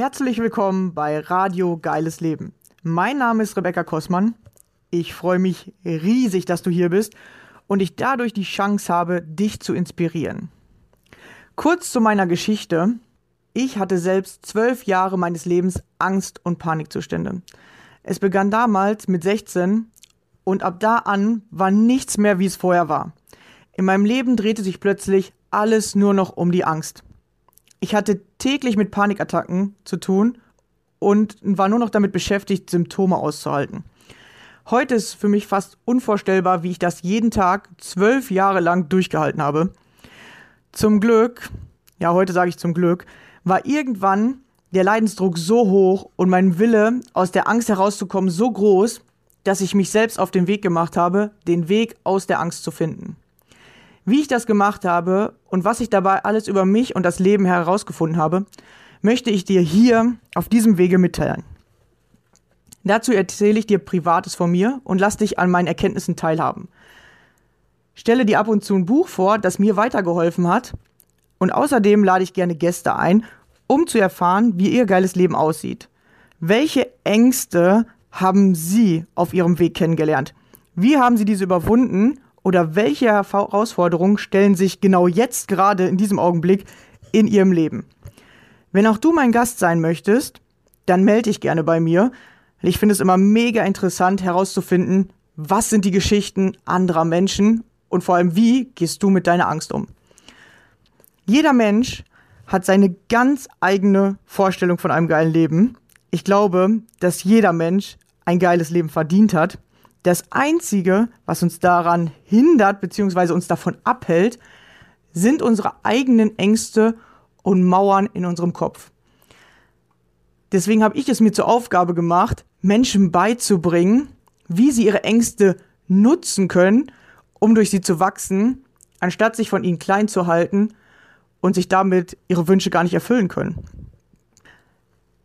Herzlich willkommen bei Radio Geiles Leben. Mein Name ist Rebecca Kossmann. Ich freue mich riesig, dass du hier bist und ich dadurch die Chance habe, dich zu inspirieren. Kurz zu meiner Geschichte. Ich hatte selbst zwölf Jahre meines Lebens Angst- und Panikzustände. Es begann damals mit 16 und ab da an war nichts mehr, wie es vorher war. In meinem Leben drehte sich plötzlich alles nur noch um die Angst. Ich hatte täglich mit Panikattacken zu tun und war nur noch damit beschäftigt, Symptome auszuhalten. Heute ist für mich fast unvorstellbar, wie ich das jeden Tag zwölf Jahre lang durchgehalten habe. Zum Glück, ja, heute sage ich zum Glück, war irgendwann der Leidensdruck so hoch und mein Wille, aus der Angst herauszukommen, so groß, dass ich mich selbst auf den Weg gemacht habe, den Weg aus der Angst zu finden. Wie ich das gemacht habe und was ich dabei alles über mich und das Leben herausgefunden habe, möchte ich dir hier auf diesem Wege mitteilen. Dazu erzähle ich dir Privates von mir und lass dich an meinen Erkenntnissen teilhaben. Stelle dir ab und zu ein Buch vor, das mir weitergeholfen hat und außerdem lade ich gerne Gäste ein, um zu erfahren, wie ihr geiles Leben aussieht. Welche Ängste haben Sie auf Ihrem Weg kennengelernt? Wie haben Sie diese überwunden oder welche Herausforderungen stellen sich genau jetzt gerade in diesem Augenblick in Ihrem Leben? Wenn auch du mein Gast sein möchtest, dann melde dich gerne bei mir. Ich finde es immer mega interessant herauszufinden, was sind die Geschichten anderer Menschen und vor allem, wie gehst du mit deiner Angst um? Jeder Mensch hat seine ganz eigene Vorstellung von einem geilen Leben. Ich glaube, dass jeder Mensch ein geiles Leben verdient hat. Das Einzige, was uns daran hindert bzw. uns davon abhält, sind unsere eigenen Ängste und Mauern in unserem Kopf. Deswegen habe ich es mir zur Aufgabe gemacht, Menschen beizubringen, wie sie ihre Ängste nutzen können, um durch sie zu wachsen, anstatt sich von ihnen klein zu halten und sich damit ihre Wünsche gar nicht erfüllen können.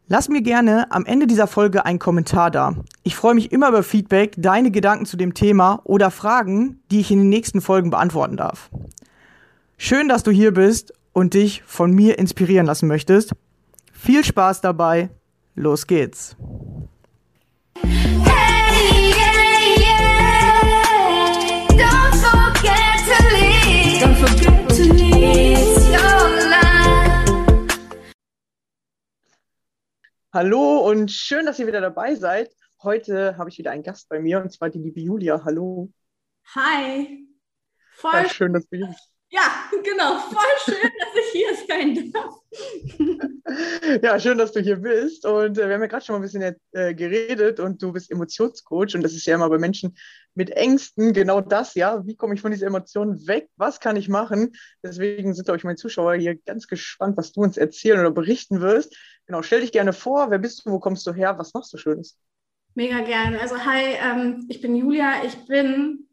Lass mir gerne am Ende dieser Folge einen Kommentar da. Ich freue mich immer über Feedback, deine Gedanken zu dem Thema oder Fragen, die ich in den nächsten Folgen beantworten darf. Schön, dass du hier bist und dich von mir inspirieren lassen möchtest. Viel Spaß dabei. Los geht's. Hey, Hallo und schön, dass ihr wieder dabei seid. Heute habe ich wieder einen Gast bei mir und zwar die liebe Julia. Hallo. Hi. Voll ja, schön, dass du hier bist. Ja, genau. Voll schön, dass ich hier sein darf. ja, schön, dass du hier bist. Und äh, wir haben ja gerade schon mal ein bisschen äh, geredet und du bist Emotionscoach und das ist ja immer bei Menschen mit Ängsten genau das, ja. Wie komme ich von dieser Emotion weg? Was kann ich machen? Deswegen sind euch meine Zuschauer hier ganz gespannt, was du uns erzählen oder berichten wirst. Genau, stell dich gerne vor. Wer bist du? Wo kommst du her? Was machst du Schönes? Mega gerne. Also, hi, ähm, ich bin Julia. Ich bin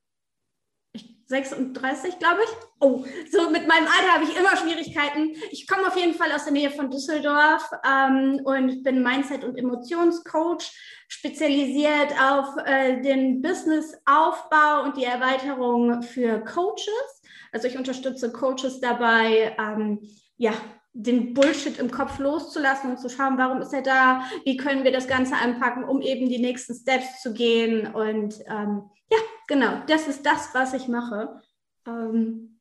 36, glaube ich. Oh, so mit meinem Alter habe ich immer Schwierigkeiten. Ich komme auf jeden Fall aus der Nähe von Düsseldorf ähm, und bin Mindset- und Emotionscoach, spezialisiert auf äh, den Businessaufbau und die Erweiterung für Coaches. Also ich unterstütze Coaches dabei, ähm, ja, den Bullshit im Kopf loszulassen und zu schauen, warum ist er da, wie können wir das Ganze anpacken, um eben die nächsten Steps zu gehen und ähm, ja, genau, das ist das, was ich mache. Ähm,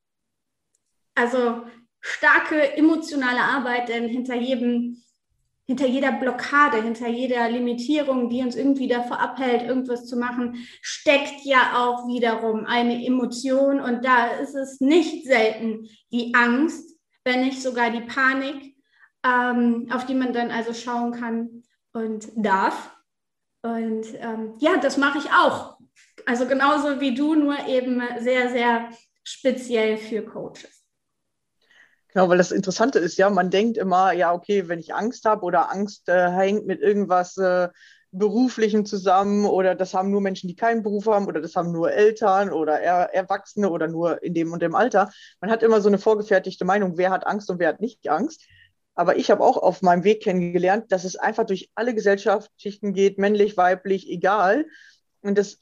also starke emotionale Arbeit, denn hinter jedem, hinter jeder Blockade, hinter jeder Limitierung, die uns irgendwie davor abhält, irgendwas zu machen, steckt ja auch wiederum eine Emotion. Und da ist es nicht selten die Angst, wenn nicht sogar die Panik, ähm, auf die man dann also schauen kann und darf. Und ähm, ja, das mache ich auch. Also genauso wie du, nur eben sehr, sehr speziell für Coaches. Genau, weil das Interessante ist ja, man denkt immer, ja, okay, wenn ich Angst habe oder Angst äh, hängt mit irgendwas äh, Beruflichem zusammen oder das haben nur Menschen, die keinen Beruf haben oder das haben nur Eltern oder er Erwachsene oder nur in dem und dem Alter. Man hat immer so eine vorgefertigte Meinung, wer hat Angst und wer hat nicht Angst. Aber ich habe auch auf meinem Weg kennengelernt, dass es einfach durch alle Gesellschaftsschichten geht, männlich, weiblich, egal. Und das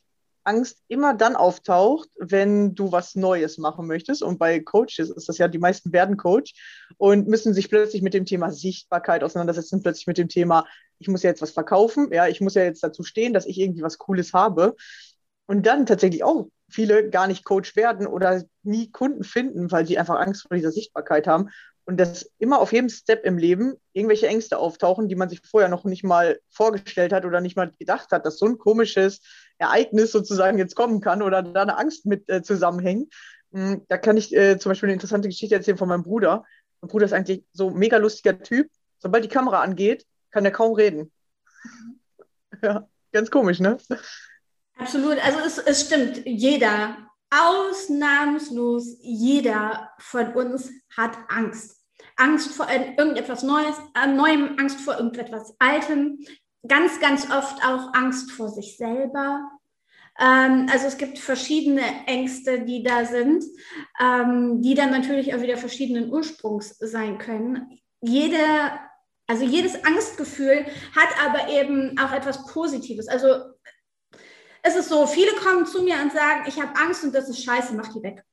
Angst immer dann auftaucht, wenn du was Neues machen möchtest. Und bei Coaches ist das ja, die meisten werden Coach und müssen sich plötzlich mit dem Thema Sichtbarkeit auseinandersetzen, plötzlich mit dem Thema, ich muss ja jetzt was verkaufen, ja, ich muss ja jetzt dazu stehen, dass ich irgendwie was Cooles habe. Und dann tatsächlich auch viele gar nicht Coach werden oder nie Kunden finden, weil sie einfach Angst vor dieser Sichtbarkeit haben. Und dass immer auf jedem Step im Leben irgendwelche Ängste auftauchen, die man sich vorher noch nicht mal vorgestellt hat oder nicht mal gedacht hat, dass so ein komisches Ereignis sozusagen jetzt kommen kann oder da eine Angst mit äh, zusammenhängt. Hm, da kann ich äh, zum Beispiel eine interessante Geschichte erzählen von meinem Bruder. Mein Bruder ist eigentlich so ein mega lustiger Typ. Sobald die Kamera angeht, kann er kaum reden. Ja, ganz komisch, ne? Absolut. Also es, es stimmt, jeder, ausnahmslos jeder von uns hat Angst. Angst vor irgendetwas Neues, äh, Neuem, Angst vor irgendetwas Altem, ganz, ganz oft auch Angst vor sich selber. Ähm, also es gibt verschiedene Ängste, die da sind, ähm, die dann natürlich auch wieder verschiedenen Ursprungs sein können. Jede, also jedes Angstgefühl hat aber eben auch etwas Positives. Also es ist so, viele kommen zu mir und sagen, ich habe Angst und das ist scheiße, mach die weg.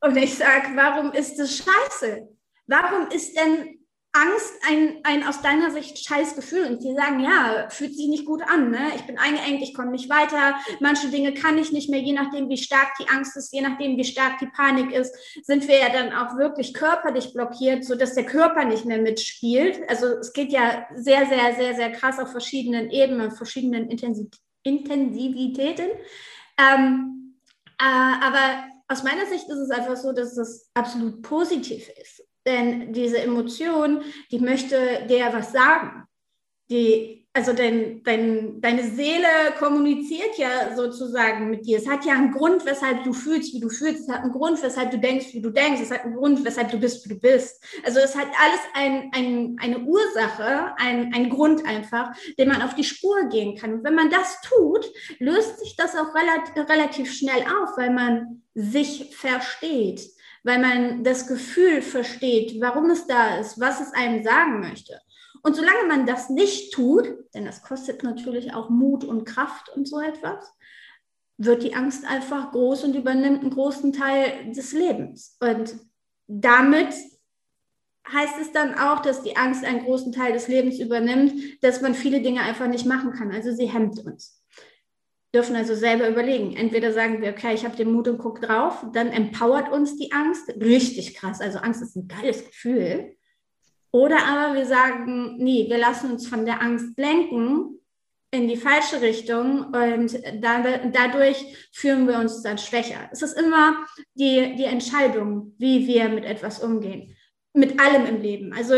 Und ich sage, warum ist das scheiße? Warum ist denn Angst ein, ein aus deiner Sicht scheiß Gefühl? Und die sagen, ja, fühlt sich nicht gut an. Ne? Ich bin eingeengt, ich komme nicht weiter. Manche Dinge kann ich nicht mehr, je nachdem, wie stark die Angst ist, je nachdem, wie stark die Panik ist, sind wir ja dann auch wirklich körperlich blockiert, sodass der Körper nicht mehr mitspielt. Also es geht ja sehr, sehr, sehr, sehr krass auf verschiedenen Ebenen, verschiedenen Intensivitäten. Ähm, äh, aber aus meiner Sicht ist es einfach so, dass es absolut positiv ist. Denn diese Emotion, die möchte dir was sagen. Die, also dein, dein, deine Seele kommuniziert ja sozusagen mit dir. Es hat ja einen Grund, weshalb du fühlst, wie du fühlst. Es hat einen Grund, weshalb du denkst, wie du denkst. Es hat einen Grund, weshalb du bist, wie du bist. Also es hat alles ein, ein, eine Ursache, ein, ein Grund einfach, den man auf die Spur gehen kann. Und wenn man das tut, löst sich das auch relativ, relativ schnell auf, weil man sich versteht weil man das Gefühl versteht, warum es da ist, was es einem sagen möchte. Und solange man das nicht tut, denn das kostet natürlich auch Mut und Kraft und so etwas, wird die Angst einfach groß und übernimmt einen großen Teil des Lebens. Und damit heißt es dann auch, dass die Angst einen großen Teil des Lebens übernimmt, dass man viele Dinge einfach nicht machen kann. Also sie hemmt uns dürfen also selber überlegen. Entweder sagen wir, okay, ich habe den Mut und guck drauf, dann empowert uns die Angst. Richtig krass. Also Angst ist ein geiles Gefühl. Oder aber wir sagen, nee, wir lassen uns von der Angst lenken in die falsche Richtung und dadurch fühlen wir uns dann schwächer. Es ist immer die, die Entscheidung, wie wir mit etwas umgehen. Mit allem im Leben. Also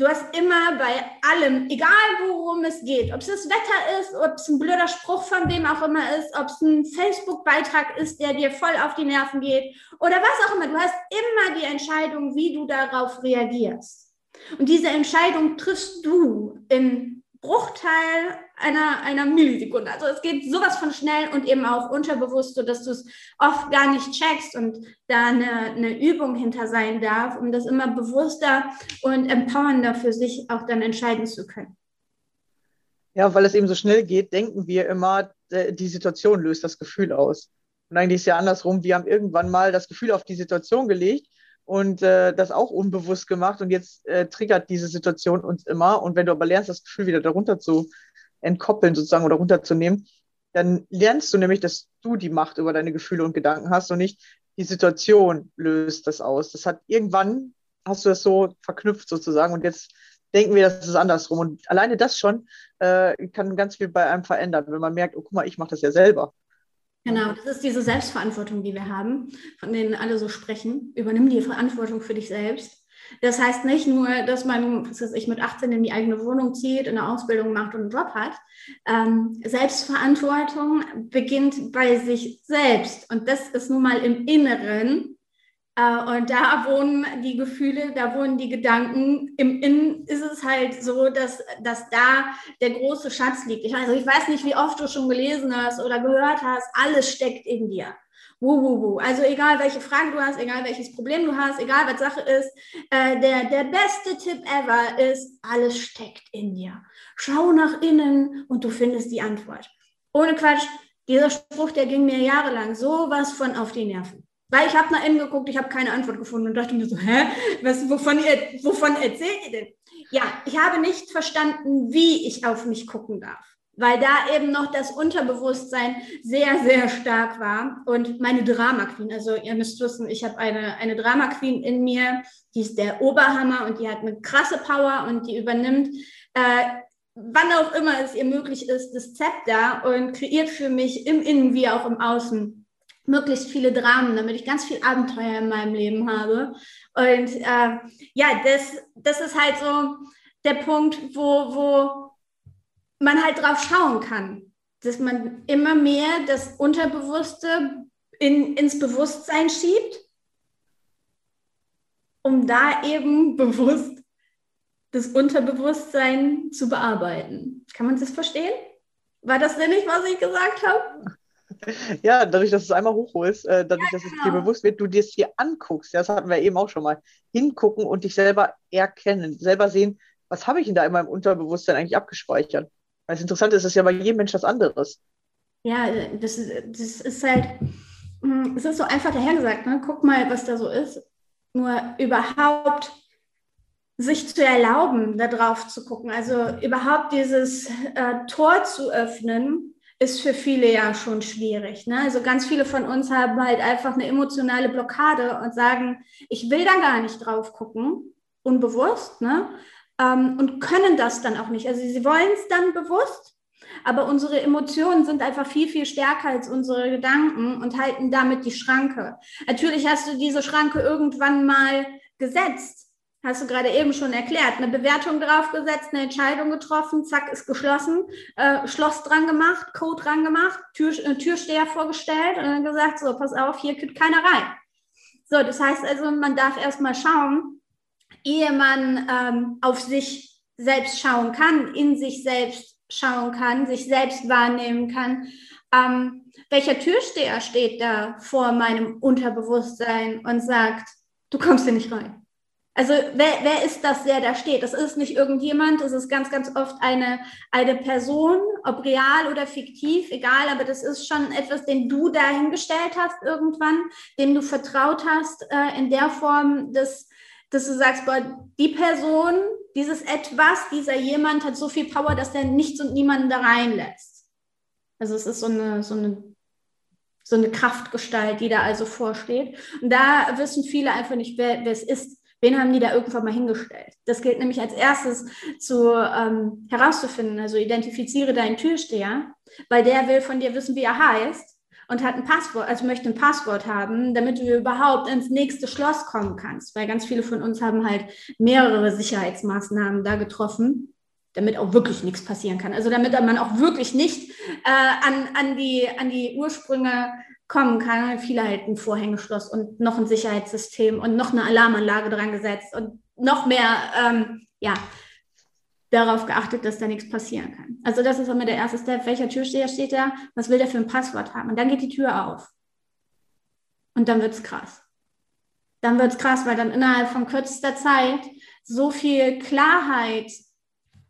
Du hast immer bei allem, egal worum es geht, ob es das Wetter ist, ob es ein blöder Spruch von wem auch immer ist, ob es ein Facebook-Beitrag ist, der dir voll auf die Nerven geht oder was auch immer. Du hast immer die Entscheidung, wie du darauf reagierst. Und diese Entscheidung triffst du in Bruchteil einer, einer Millisekunde. Also es geht sowas von schnell und eben auch unterbewusst, sodass du es oft gar nicht checkst und da eine, eine Übung hinter sein darf, um das immer bewusster und empowernder für sich auch dann entscheiden zu können. Ja, weil es eben so schnell geht, denken wir immer, äh, die Situation löst das Gefühl aus. Und eigentlich ist es ja andersrum, wir haben irgendwann mal das Gefühl auf die Situation gelegt und äh, das auch unbewusst gemacht und jetzt äh, triggert diese Situation uns immer. Und wenn du aber lernst, das Gefühl wieder darunter zu entkoppeln sozusagen oder runterzunehmen, dann lernst du nämlich, dass du die Macht über deine Gefühle und Gedanken hast und nicht die Situation löst das aus. Das hat irgendwann hast du das so verknüpft sozusagen und jetzt denken wir, das ist andersrum. Und alleine das schon äh, kann ganz viel bei einem verändern, wenn man merkt, oh guck mal, ich mache das ja selber. Genau, das ist diese Selbstverantwortung, die wir haben, von denen alle so sprechen. Übernimm die Verantwortung für dich selbst. Das heißt nicht nur, dass man, was weiß ich, mit 18 in die eigene Wohnung zieht, eine Ausbildung macht und einen Job hat. Ähm, Selbstverantwortung beginnt bei sich selbst. Und das ist nun mal im Inneren und da wohnen die Gefühle, da wohnen die Gedanken. Im Innen ist es halt so, dass, dass da der große Schatz liegt. Ich, also ich weiß nicht, wie oft du schon gelesen hast oder gehört hast, alles steckt in dir. Wuh, wuh, wuh. Also egal, welche Fragen du hast, egal welches Problem du hast, egal was Sache ist, äh, der, der beste Tipp ever ist, alles steckt in dir. Schau nach innen und du findest die Antwort. Ohne Quatsch, Dieser Spruch, der ging mir jahrelang sowas von auf die Nerven. Weil ich habe nach innen geguckt, ich habe keine Antwort gefunden und dachte mir so, hä, was, wovon, ihr, wovon erzählt ihr denn? Ja, ich habe nicht verstanden, wie ich auf mich gucken darf weil da eben noch das Unterbewusstsein sehr, sehr stark war. Und meine Drama Queen, also ihr müsst wissen, ich habe eine, eine Drama Queen in mir, die ist der Oberhammer und die hat eine krasse Power und die übernimmt, äh, wann auch immer es ihr möglich ist, das Zepter und kreiert für mich im Innen wie auch im Außen möglichst viele Dramen, damit ich ganz viel Abenteuer in meinem Leben habe. Und äh, ja, das, das ist halt so der Punkt, wo, wo man halt drauf schauen kann, dass man immer mehr das Unterbewusste in, ins Bewusstsein schiebt, um da eben bewusst das Unterbewusstsein zu bearbeiten. Kann man das verstehen? War das denn nicht, was ich gesagt habe? Ja, dadurch, dass du es einmal hochholst, äh, dadurch, ja, dass es dir genau. bewusst wird, du dir es hier anguckst, ja, das hatten wir eben auch schon mal, hingucken und dich selber erkennen, selber sehen, was habe ich denn da in meinem Unterbewusstsein eigentlich abgespeichert? Weil das Interessante ist, es ist ja bei jedem Mensch was anderes. Ja, das ist, das ist halt, hm, es ist so einfach dahergesagt, ne? guck mal, was da so ist. Nur überhaupt sich zu erlauben, da drauf zu gucken, also überhaupt dieses äh, Tor zu öffnen, ist für viele ja schon schwierig. Ne? Also ganz viele von uns haben halt einfach eine emotionale Blockade und sagen, ich will da gar nicht drauf gucken, unbewusst. Ne? ähm, und können das dann auch nicht. Also sie wollen es dann bewusst, aber unsere Emotionen sind einfach viel, viel stärker als unsere Gedanken und halten damit die Schranke. Natürlich hast du diese Schranke irgendwann mal gesetzt. Hast du gerade eben schon erklärt. Eine Bewertung draufgesetzt, eine Entscheidung getroffen, zack, ist geschlossen, äh, Schloss dran gemacht, Code dran gemacht, Tür, äh, Türsteher vorgestellt und dann gesagt, so, pass auf, hier kommt keiner rein. So, das heißt also, man darf erstmal schauen, ehe man ähm, auf sich selbst schauen kann, in sich selbst schauen kann, sich selbst wahrnehmen kann. Ähm, welcher Türsteher steht da vor meinem Unterbewusstsein und sagt, du kommst hier nicht rein? Also wer, wer ist das, der da steht? Das ist nicht irgendjemand, das ist ganz, ganz oft eine, eine Person, ob real oder fiktiv, egal, aber das ist schon etwas, den du dahingestellt hast irgendwann, dem du vertraut hast äh, in der Form des dass du sagst, boah, die Person, dieses Etwas, dieser jemand hat so viel Power, dass der nichts und niemanden da reinlässt. Also es ist so eine, so eine, so eine Kraftgestalt, die da also vorsteht. Und da wissen viele einfach nicht, wer, wer es ist. Wen haben die da irgendwann mal hingestellt? Das gilt nämlich als erstes zu ähm, herauszufinden. Also identifiziere deinen Türsteher, weil der will von dir wissen, wie er heißt und hat ein Passwort, also möchte ein Passwort haben, damit du überhaupt ins nächste Schloss kommen kannst. Weil ganz viele von uns haben halt mehrere Sicherheitsmaßnahmen da getroffen, damit auch wirklich nichts passieren kann. Also damit man auch wirklich nicht äh, an, an, die, an die Ursprünge kommen kann. Viele halt ein Vorhängeschloss und noch ein Sicherheitssystem und noch eine Alarmanlage dran gesetzt und noch mehr, ähm, ja, darauf geachtet, dass da nichts passieren kann. Also das ist immer der erste Step. Welcher Türsteher steht da? Was will der für ein Passwort haben? Und dann geht die Tür auf. Und dann wird es krass. Dann wird es krass, weil dann innerhalb von kürzester Zeit so viel Klarheit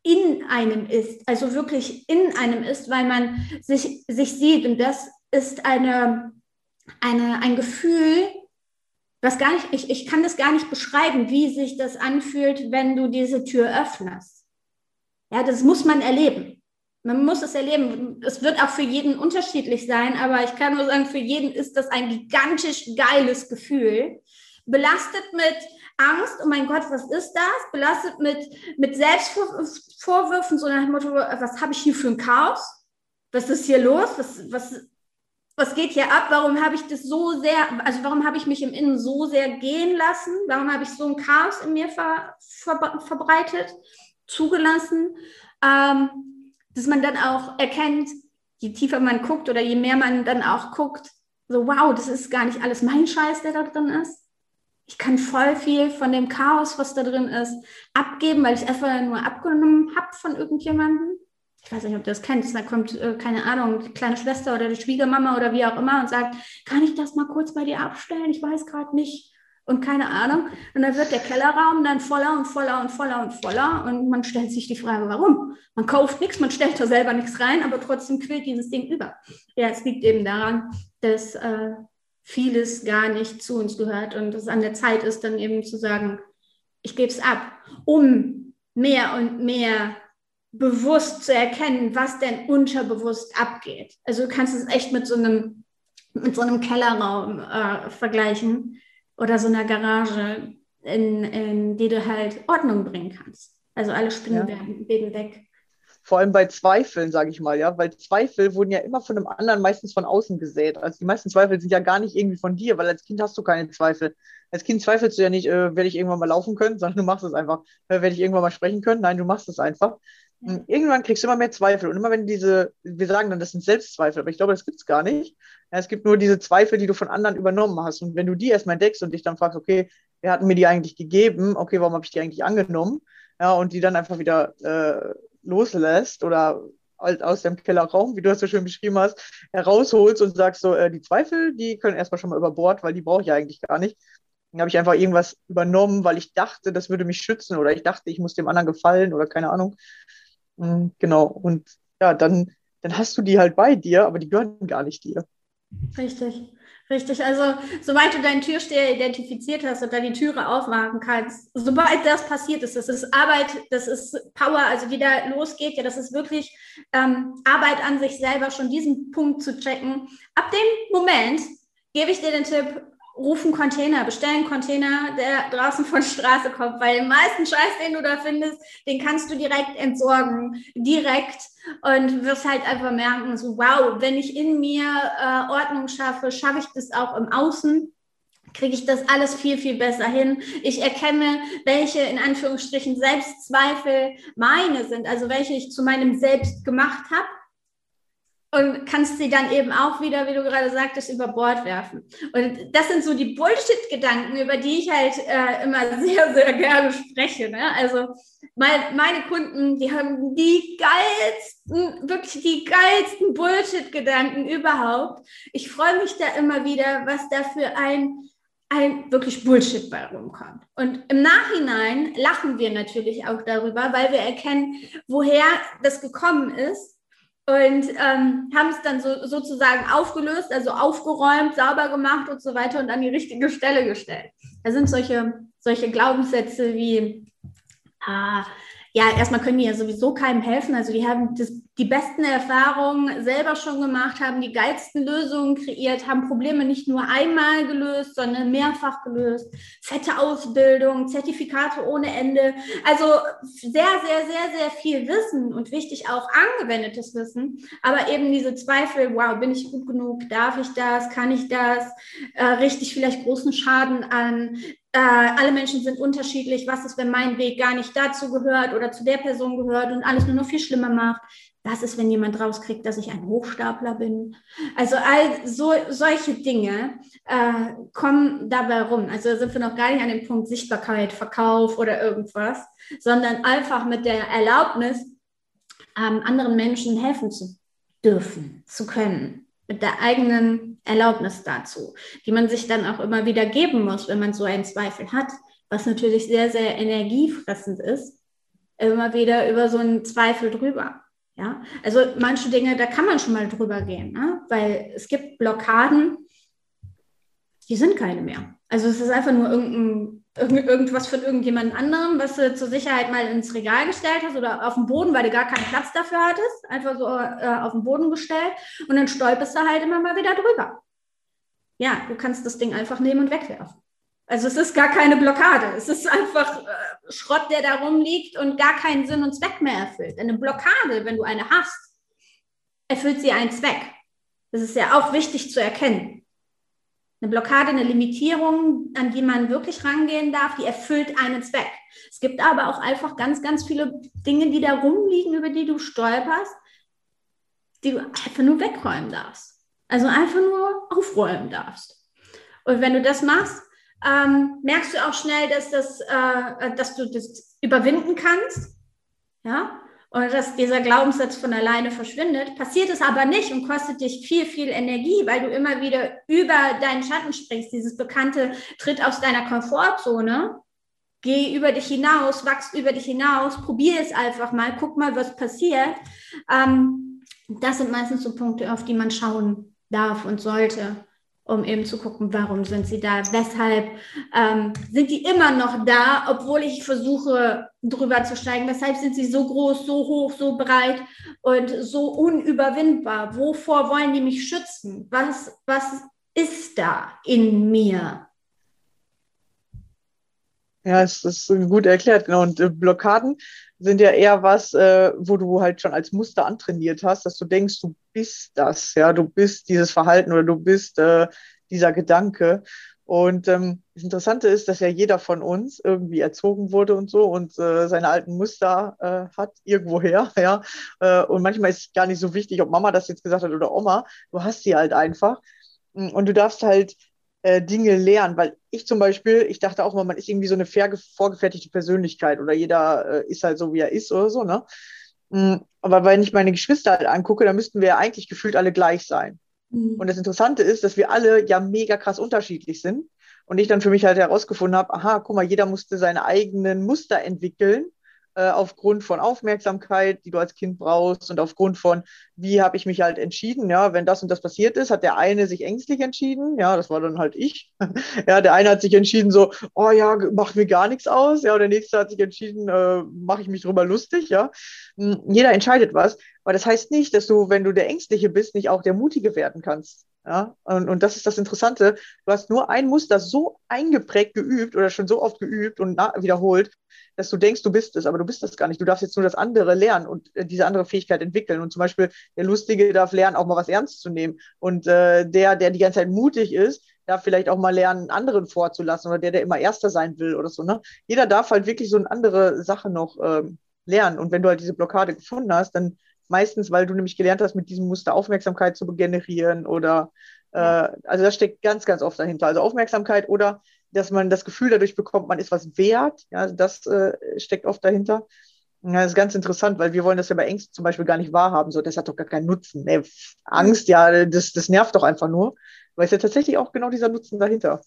in einem ist, also wirklich in einem ist, weil man sich, sich sieht. Und das ist eine, eine, ein Gefühl, was gar nicht, ich, ich kann das gar nicht beschreiben, wie sich das anfühlt, wenn du diese Tür öffnest. Ja, das muss man erleben. Man muss es erleben. Es wird auch für jeden unterschiedlich sein, aber ich kann nur sagen, für jeden ist das ein gigantisch geiles Gefühl. Belastet mit Angst, oh mein Gott, was ist das? Belastet mit, mit Selbstvorwürfen, so nach dem Motto, was habe ich hier für ein Chaos? Was ist hier los? Was, was, was geht hier ab? Warum habe ich das so sehr, also warum habe ich mich im Innen so sehr gehen lassen? Warum habe ich so ein Chaos in mir ver, ver, verbreitet? zugelassen, ähm, dass man dann auch erkennt, je tiefer man guckt oder je mehr man dann auch guckt, so wow, das ist gar nicht alles mein Scheiß, der da drin ist. Ich kann voll viel von dem Chaos, was da drin ist, abgeben, weil ich einfach nur abgenommen habe von irgendjemandem. Ich weiß nicht, ob du das kennst. Da kommt, äh, keine Ahnung, die kleine Schwester oder die Schwiegermama oder wie auch immer und sagt, kann ich das mal kurz bei dir abstellen? Ich weiß gerade nicht. und keine Ahnung. Und dann wird der Kellerraum dann voller und voller und voller und voller. Und man stellt sich die Frage, warum? Man kauft nichts, man stellt da selber nichts rein, aber trotzdem quillt dieses Ding über. Ja, es liegt eben daran, dass äh, vieles gar nicht zu uns gehört und es an der Zeit ist, dann eben zu sagen, ich gebe es ab, um mehr und mehr bewusst zu erkennen, was denn unterbewusst abgeht. Also du kannst es echt mit so einem, mit so einem Kellerraum äh, vergleichen oder so einer Garage, in, in die du halt Ordnung bringen kannst. Also alle Spinnen ja. werden, weg. Vor allem bei Zweifeln, sage ich mal, ja, weil Zweifel wurden ja immer von einem anderen meistens von außen gesät. Also die meisten Zweifel sind ja gar nicht irgendwie von dir, weil als Kind hast du keine Zweifel. Als Kind zweifelst du ja nicht, äh, werde ich irgendwann mal laufen können, sondern du machst es einfach. Äh, werde ich irgendwann mal sprechen können? Nein, du machst es einfach. Und irgendwann kriegst du immer mehr Zweifel. Und immer wenn diese, wir sagen dann, das sind Selbstzweifel, aber ich glaube, das gibt es gar nicht. Es gibt nur diese Zweifel, die du von anderen übernommen hast. Und wenn du die erstmal entdeckst und dich dann fragst, okay, wer hat mir die eigentlich gegeben? Okay, warum habe ich die eigentlich angenommen? Ja, und die dann einfach wieder äh, loslässt oder halt aus dem Kellerraum, wie du das so schön beschrieben hast, herausholst und sagst so, äh, die Zweifel, die können erstmal schon mal über Bord, weil die brauche ich eigentlich gar nicht. Dann habe ich einfach irgendwas übernommen, weil ich dachte, das würde mich schützen oder ich dachte, ich muss dem anderen gefallen oder keine Ahnung. Mhm, genau. Und ja, dann, dann hast du die halt bei dir, aber die gehören gar nicht dir. Richtig. Richtig, also sobald du deinen Türsteher identifiziert hast und dann die Türe aufmachen kannst, sobald das passiert ist, das ist Arbeit, das ist Power, also wie da losgeht, ja, das ist wirklich ähm, Arbeit an sich selber, schon diesen Punkt zu checken. Ab dem Moment gebe ich dir den Tipp, ruf einen Container, bestell einen Container, der draußen von Straße kommt, weil den meisten Scheiß, den du da findest, den kannst du direkt entsorgen, direkt und wirst halt einfach merken, so wow, wenn ich in mir äh, Ordnung schaffe, schaffe ich das auch im Außen kriege ich das alles viel, viel besser hin. Ich erkenne, welche in Anführungsstrichen Selbstzweifel meine sind, also welche ich zu meinem Selbst gemacht habe und kannst sie dann eben auch wieder, wie du gerade sagtest, über Bord werfen. Und das sind so die Bullshit-Gedanken, über die ich halt äh, immer sehr, sehr gerne spreche. Ne? Also mein, meine Kunden, die haben die geilsten, wirklich die geilsten Bullshit-Gedanken überhaupt. Ich freue mich da immer wieder, was da für ein ein wirklich Bullshit bei rumkommt. Und im Nachhinein lachen wir natürlich auch darüber, weil wir erkennen, woher das gekommen ist und ähm, haben es dann so, sozusagen aufgelöst, also aufgeräumt, sauber gemacht und so weiter und an die richtige Stelle gestellt. Da sind solche, solche Glaubenssätze wie, ah, ja, erstmal können die ja sowieso keinem helfen. Also die haben das, die besten Erfahrungen selber schon gemacht, haben die geilsten Lösungen kreiert, haben Probleme nicht nur einmal gelöst, sondern mehrfach gelöst. Fette Ausbildung, Zertifikate ohne Ende. Also sehr, sehr, sehr, sehr viel Wissen und wichtig auch angewendetes Wissen. Aber eben diese Zweifel, wow, bin ich gut genug? Darf ich das? Kann ich das? Äh, richtig vielleicht großen Schaden an? Äh, alle Menschen sind unterschiedlich, was ist, wenn mein Weg gar nicht dazu gehört oder zu der Person gehört und alles nur noch viel schlimmer macht. Was ist, wenn jemand rauskriegt, dass ich ein Hochstapler bin? Also all so, solche Dinge äh, kommen dabei rum. Also sind wir noch gar nicht an dem Punkt Sichtbarkeit, Verkauf oder irgendwas, sondern einfach mit der Erlaubnis, ähm, anderen Menschen helfen zu dürfen, zu können mit der eigenen Erlaubnis dazu, die man sich dann auch immer wieder geben muss, wenn man so einen Zweifel hat, was natürlich sehr, sehr energiefressend ist, immer wieder über so einen Zweifel drüber. Ja, also manche Dinge, da kann man schon mal drüber gehen, ne? weil es gibt Blockaden, die sind keine mehr. Also es ist einfach nur irgendein, irgendwas von irgendjemand anderem, was du zur Sicherheit mal ins Regal gestellt hast oder auf dem Boden, weil du gar keinen Platz dafür hattest, einfach so äh, auf den Boden gestellt und dann stolperst du halt immer mal wieder drüber. Ja, du kannst das Ding einfach nehmen und wegwerfen. Also es ist gar keine Blockade. Es ist einfach äh, Schrott, der da rumliegt und gar keinen Sinn und Zweck mehr erfüllt. Eine Blockade, wenn du eine hast, erfüllt sie einen Zweck. Das ist ja auch wichtig zu erkennen. Eine Blockade, eine Limitierung, an die man wirklich rangehen darf, die erfüllt einen Zweck. Es gibt aber auch einfach ganz, ganz viele Dinge, die da rumliegen, über die du stolperst, die du einfach nur wegräumen darfst. Also einfach nur aufräumen darfst. Und wenn du das machst, ähm, merkst du auch schnell, dass, das, äh, dass du das überwinden kannst. Ja? Und dass dieser Glaubenssatz von alleine verschwindet. Passiert es aber nicht und kostet dich viel, viel Energie, weil du immer wieder über deinen Schatten springst. Dieses bekannte Tritt aus deiner Komfortzone. Geh über dich hinaus, wachst über dich hinaus, probier es einfach mal, guck mal, was passiert. Ähm, das sind meistens so Punkte, auf die man schauen darf und sollte um eben zu gucken, warum sind sie da, weshalb ähm, sind die immer noch da, obwohl ich versuche, drüber zu steigen, weshalb sind sie so groß, so hoch, so breit und so unüberwindbar, wovor wollen die mich schützen, was, was ist da in mir? Ja, es ist gut erklärt, genau. Und äh, Blockaden sind ja eher was, äh, wo du halt schon als Muster antrainiert hast, dass du denkst, du bist das, ja, du bist dieses Verhalten oder du bist äh, dieser Gedanke. Und ähm, das Interessante ist, dass ja jeder von uns irgendwie erzogen wurde und so und äh, seine alten Muster äh, hat irgendwoher, ja. Äh, und manchmal ist es gar nicht so wichtig, ob Mama das jetzt gesagt hat oder Oma. Du hast sie halt einfach. Und du darfst halt äh, Dinge lernen, weil ich zum Beispiel, ich dachte auch mal, man ist irgendwie so eine vorgefertigte Persönlichkeit oder jeder äh, ist halt so, wie er ist oder so, ne? Mm, aber wenn ich meine Geschwister halt angucke, dann müssten wir ja eigentlich gefühlt alle gleich sein. Mhm. Und das Interessante ist, dass wir alle ja mega krass unterschiedlich sind. Und ich dann für mich halt herausgefunden habe, aha, guck mal, jeder musste seine eigenen Muster entwickeln äh, aufgrund von Aufmerksamkeit, die du als Kind brauchst und aufgrund von, wie habe ich mich halt entschieden, ja, wenn das und das passiert ist, hat der eine sich ängstlich entschieden, ja, das war dann halt ich. ja, der eine hat sich entschieden so, oh ja, macht mir gar nichts aus, ja, und der nächste hat sich entschieden, äh, mache ich mich drüber lustig, ja. Hm, jeder entscheidet was, aber das heißt nicht, dass du, wenn du der Ängstliche bist, nicht auch der Mutige werden kannst. Ja, und, und das ist das Interessante. Du hast nur ein Muster so eingeprägt geübt oder schon so oft geübt und wiederholt, dass du denkst, du bist es, aber du bist das gar nicht. Du darfst jetzt nur das andere lernen und äh, diese andere Fähigkeit entwickeln. Und zum Beispiel der Lustige darf lernen, auch mal was ernst zu nehmen. Und äh, der, der die ganze Zeit mutig ist, darf vielleicht auch mal lernen, anderen vorzulassen oder der, der immer Erster sein will oder so. Ne? Jeder darf halt wirklich so eine andere Sache noch ähm, lernen. Und wenn du halt diese Blockade gefunden hast, dann Meistens, weil du nämlich gelernt hast, mit diesem Muster Aufmerksamkeit zu generieren oder äh, also das steckt ganz, ganz oft dahinter. Also Aufmerksamkeit oder dass man das Gefühl dadurch bekommt, man ist was wert. Ja, das äh, steckt oft dahinter. Ja, das ist ganz interessant, weil wir wollen das ja bei Ängsten zum Beispiel gar nicht wahrhaben. So, das hat doch gar keinen Nutzen. Nee, Angst, ja, das, das nervt doch einfach nur. Weil es ja tatsächlich auch genau dieser Nutzen dahinter.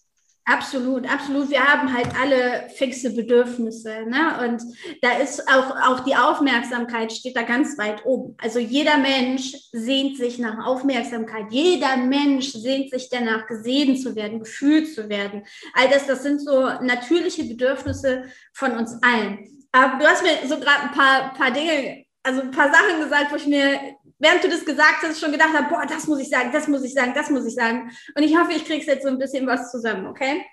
Absolut, absolut. Wir haben halt alle fixe Bedürfnisse. Ne? Und da ist auch, auch die Aufmerksamkeit steht da ganz weit oben. Also jeder Mensch sehnt sich nach Aufmerksamkeit. Jeder Mensch sehnt sich danach, gesehen zu werden, gefühlt zu werden. All das, das sind so natürliche Bedürfnisse von uns allen. Aber du hast mir so gerade ein paar, paar Dinge, also ein paar Sachen gesagt, wo ich mir während du das gesagt hast, schon gedacht habe, boah, das muss ich sagen, das muss ich sagen, das muss ich sagen. Und ich hoffe, ich krieg's jetzt so ein bisschen was zusammen, okay?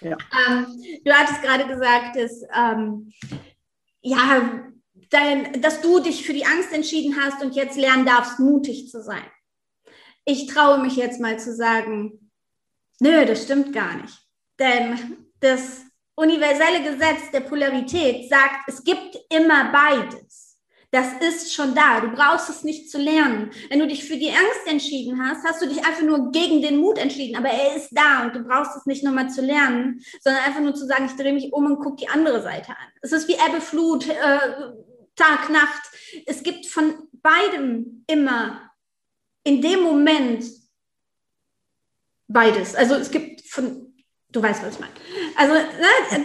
Ja. Ähm, du hattest gerade gesagt, dass, ähm, ja, dein, dass du dich für die Angst entschieden hast und jetzt lernen darfst, mutig zu sein. Ich traue mich jetzt mal zu sagen, nö, das stimmt gar nicht. Denn das universelle Gesetz der Polarität sagt, es gibt immer beides. Das ist schon da. Du brauchst es nicht zu lernen. Wenn du dich für die Angst entschieden hast, hast du dich einfach nur gegen den Mut entschieden. Aber er ist da und du brauchst es nicht nochmal zu lernen, sondern einfach nur zu sagen, ich drehe mich um und gucke die andere Seite an. Es ist wie Ebbe, Flut, äh, Tag, Nacht. Es gibt von beidem immer in dem Moment beides. Also es gibt von, du weißt, was ich meine. Also, ne?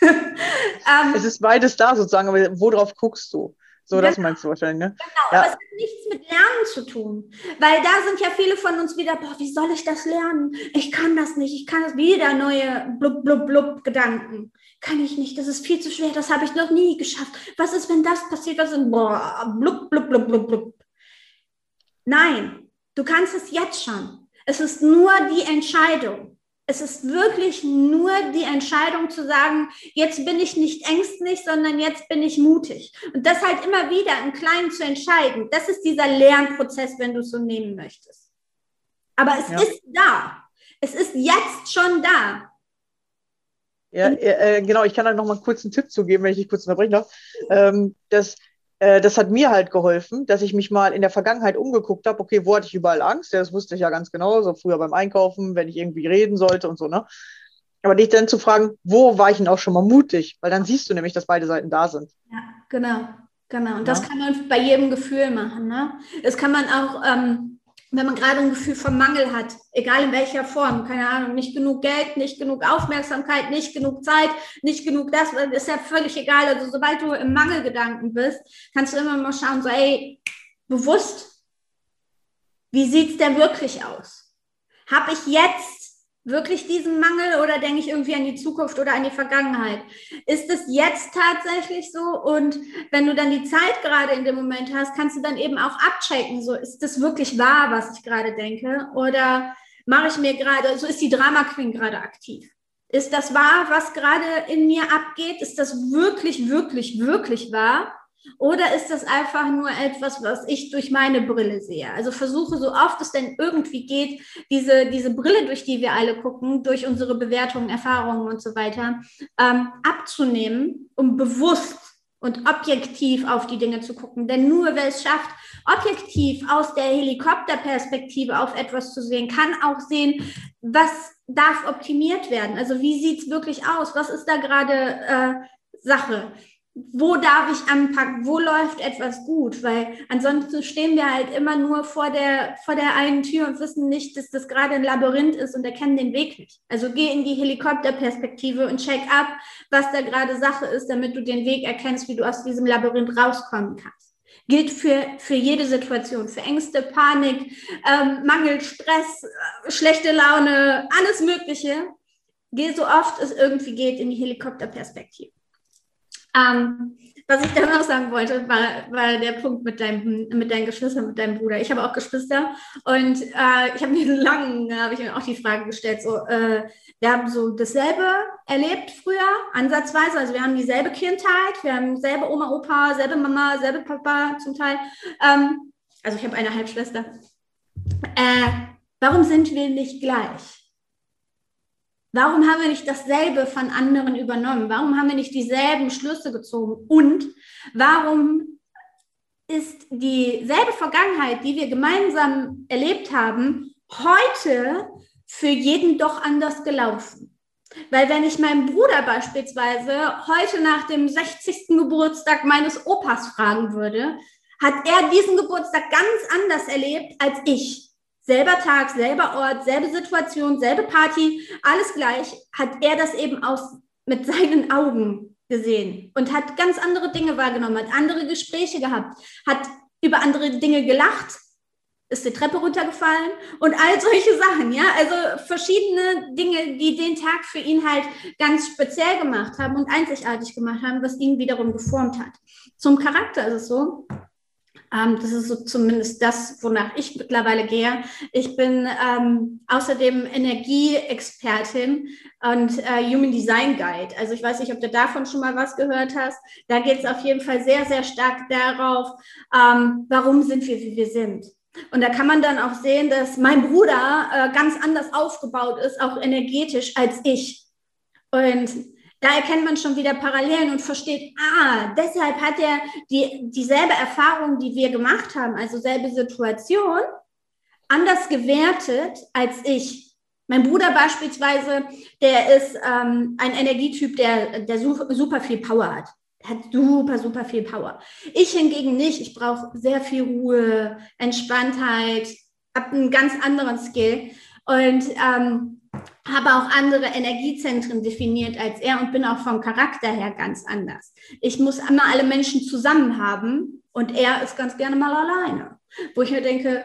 es ist beides da sozusagen, aber worauf guckst du? So, genau. das meinst du wahrscheinlich, ne? Genau, ja. aber es hat nichts mit Lernen zu tun. Weil da sind ja viele von uns wieder, boah, wie soll ich das lernen? Ich kann das nicht, ich kann das wieder neue blub, blub, blub Gedanken. Kann ich nicht, das ist viel zu schwer, das habe ich noch nie geschafft. Was ist, wenn das passiert? Was ist, boah, blub, blub, blub, blub, blub. Nein, du kannst es jetzt schon. Es ist nur die Entscheidung. Es ist wirklich nur die Entscheidung zu sagen, jetzt bin ich nicht ängstlich, sondern jetzt bin ich mutig. Und das halt immer wieder im Kleinen zu entscheiden. Das ist dieser Lernprozess, wenn du es so nehmen möchtest. Aber es ja. ist da. Es ist jetzt schon da. Ja, äh, genau. Ich kann da noch mal kurz einen Tipp zugeben, wenn ich dich kurz unterbrechen darf. Ähm, das äh, das hat mir halt geholfen, dass ich mich mal in der Vergangenheit umgeguckt habe, okay, wo hatte ich überall Angst? Ja, das wusste ich ja ganz genau, so früher beim Einkaufen, wenn ich irgendwie reden sollte und so, ne? Aber dich dann zu fragen, wo war ich denn auch schon mal mutig? Weil dann siehst du nämlich, dass beide Seiten da sind. Ja, genau. Genau, und ja. das kann man bei jedem Gefühl machen. Ne? Das kann man auch, ähm, wenn man gerade ein Gefühl von Mangel hat, egal in welcher Form, keine Ahnung, nicht genug Geld, nicht genug Aufmerksamkeit, nicht genug Zeit, nicht genug das, ist ja völlig egal. Also sobald du im Mangelgedanken bist, kannst du immer mal schauen, so, ey, bewusst, wie sieht es denn wirklich aus? Habe ich jetzt wirklich diesen Mangel oder denke ich irgendwie an die Zukunft oder an die Vergangenheit? Ist es jetzt tatsächlich so? Und wenn du dann die Zeit gerade in dem Moment hast, kannst du dann eben auch abchecken, so ist das wirklich wahr, was ich gerade denke? Oder mache ich mir gerade, so ist die Drama Queen gerade aktiv? Ist das wahr, was gerade in mir abgeht? Ist das wirklich, wirklich, wirklich wahr? Oder ist das einfach nur etwas, was ich durch meine Brille sehe? Also versuche so oft es denn irgendwie geht, diese, diese Brille, durch die wir alle gucken, durch unsere Bewertungen, Erfahrungen und so weiter, ähm, abzunehmen, um bewusst und objektiv auf die Dinge zu gucken. Denn nur wer es schafft, objektiv aus der Helikopterperspektive auf etwas zu sehen, kann auch sehen, was darf optimiert werden. Also wie sieht es wirklich aus? Was ist da gerade äh, Sache? Wo darf ich anpacken, wo läuft etwas gut, weil ansonsten stehen wir halt immer nur vor der, vor der einen Tür und wissen nicht, dass das gerade ein Labyrinth ist und erkennen den Weg nicht. Also geh in die Helikopterperspektive und check ab, was da gerade Sache ist, damit du den Weg erkennst, wie du aus diesem Labyrinth rauskommen kannst. Gilt für, für jede Situation, für Ängste, Panik, ähm, Mangel, Stress, äh, schlechte Laune, alles Mögliche. Geh so oft es irgendwie geht in die Helikopterperspektive. Ähm, was ich dann noch sagen wollte, war, war der Punkt mit, deinem, mit deinen Geschwistern, mit deinem Bruder. Ich habe auch Geschwister und äh, ich habe mir lange, habe ich mir auch die Frage gestellt, so, äh, wir haben so dasselbe erlebt früher, ansatzweise, also wir haben dieselbe Kindheit, wir haben selbe Oma, Opa, selbe Mama, selbe Papa zum Teil. Ähm, also ich habe eine Halbschwester. Äh, warum sind wir nicht gleich? Warum haben wir nicht dasselbe von anderen übernommen? Warum haben wir nicht dieselben Schlüsse gezogen? Und warum ist dieselbe Vergangenheit, die wir gemeinsam erlebt haben, heute für jeden doch anders gelaufen? Weil wenn ich meinen Bruder beispielsweise heute nach dem 60. Geburtstag meines Opas fragen würde, hat er diesen Geburtstag ganz anders erlebt als ich. Selber Tag, selber Ort, selbe Situation, selbe Party, alles gleich, hat er das eben aus, mit seinen Augen gesehen und hat ganz andere Dinge wahrgenommen, hat andere Gespräche gehabt, hat über andere Dinge gelacht, ist die Treppe runtergefallen und all solche Sachen, ja, also verschiedene Dinge, die den Tag für ihn halt ganz speziell gemacht haben und einzigartig gemacht haben, was ihn wiederum geformt hat. Zum Charakter ist es so, ähm, das ist so zumindest das, wonach ich mittlerweile gehe. Ich bin ähm, außerdem Energieexpertin und äh, Human Design Guide. Also ich weiß nicht, ob du davon schon mal was gehört hast. Da geht es auf jeden Fall sehr, sehr stark darauf, ähm, warum sind wir, wie wir sind. Und da kann man dann auch sehen, dass mein Bruder äh, ganz anders aufgebaut ist, auch energetisch als ich. Und da erkennt man schon wieder Parallelen und versteht, ah, deshalb hat er die, dieselbe Erfahrung, die wir gemacht haben, also selbe Situation, anders gewertet als ich. Mein Bruder beispielsweise, der ist ähm, ein Energietyp, der, der super, viel Power hat. Hat super, super viel Power. Ich hingegen nicht. Ich brauche sehr viel Ruhe, Entspanntheit, habe einen ganz anderen Skill. Und ähm, habe auch andere Energiezentren definiert als er und bin auch vom Charakter her ganz anders. Ich muss immer alle Menschen zusammen haben und er ist ganz gerne mal alleine. Wo ich mir denke,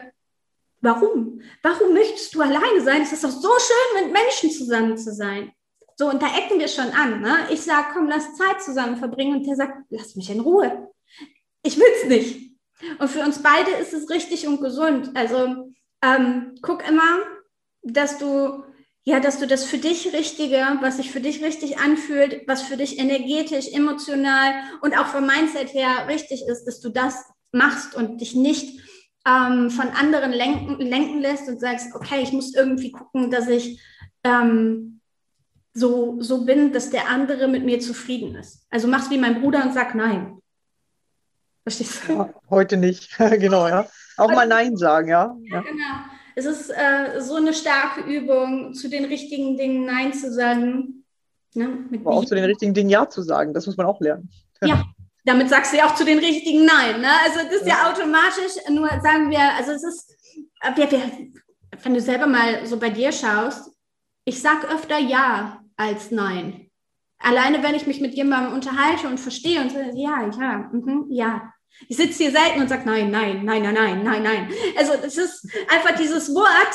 warum? Warum möchtest du alleine sein? Es ist doch so schön, mit Menschen zusammen zu sein. So, und da ecken wir schon an. Ne? Ich sage, komm, lass Zeit zusammen verbringen. Und der sagt, lass mich in Ruhe. Ich will es nicht. Und für uns beide ist es richtig und gesund. Also ähm, guck immer, dass du ja, dass du das für dich Richtige, was sich für dich richtig anfühlt, was für dich energetisch, emotional und auch vom Mindset her richtig ist, dass du das machst und dich nicht ähm, von anderen lenken, lenken lässt und sagst, okay, ich muss irgendwie gucken, dass ich ähm, so, so bin, dass der andere mit mir zufrieden ist. Also mach's wie mein Bruder und sag nein. Verstehst du? Ja, heute nicht, genau, ja. Auch mal Nein sagen, ja. ja. Genau es ist äh, so eine starke Übung, zu den richtigen Dingen Nein zu sagen. Ne? Aber auch zu den richtigen Dingen Ja zu sagen, das muss man auch lernen. Ja, damit sagst du ja auch zu den richtigen Nein. Ne? Also das ist ja. ja automatisch, nur sagen wir, also es ist, wir, wenn du selber mal so bei dir schaust, ich sag öfter Ja als Nein. Alleine wenn ich mich mit jemandem unterhalte und verstehe und sage, ja, ja, mh, ja. Ich sitze hier selten und sage, nein, nein, nein, nein, nein, nein, nein. Also es ist einfach dieses Wort,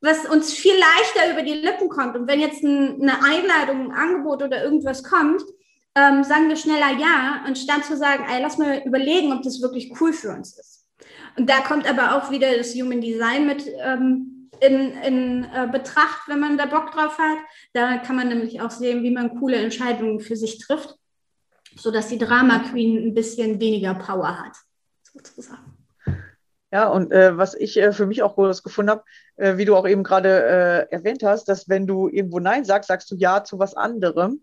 was uns viel leichter über die Lippen kommt. Und wenn jetzt ein, eine Einladung, ein Angebot oder irgendwas kommt, ähm, sagen wir schneller ja, anstatt zu sagen, ey, lass mal überlegen, ob das wirklich cool für uns ist. Und da kommt aber auch wieder das Human Design mit ähm, in, in äh, Betracht, wenn man da Bock drauf hat. Da kann man nämlich auch sehen, wie man coole Entscheidungen für sich trifft, sodass die Drama Queen ein bisschen weniger Power hat, sozusagen. Ja, und äh, was ich äh, für mich auch groß gefunden habe, äh, wie du auch eben gerade äh, erwähnt hast, dass wenn du irgendwo Nein sagst, sagst du Ja zu was anderem.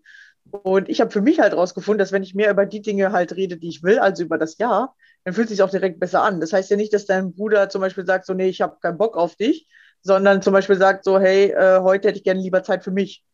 Und ich habe für mich halt rausgefunden, dass wenn ich mehr über die Dinge halt rede, die ich will, also über das Ja, dann fühlt es sich auch direkt besser an. Das heißt ja nicht, dass dein Bruder zum Beispiel sagt, so, nee, ich habe keinen Bock auf dich, sondern zum Beispiel sagt so, hey, äh, heute hätte ich gerne lieber Zeit für mich.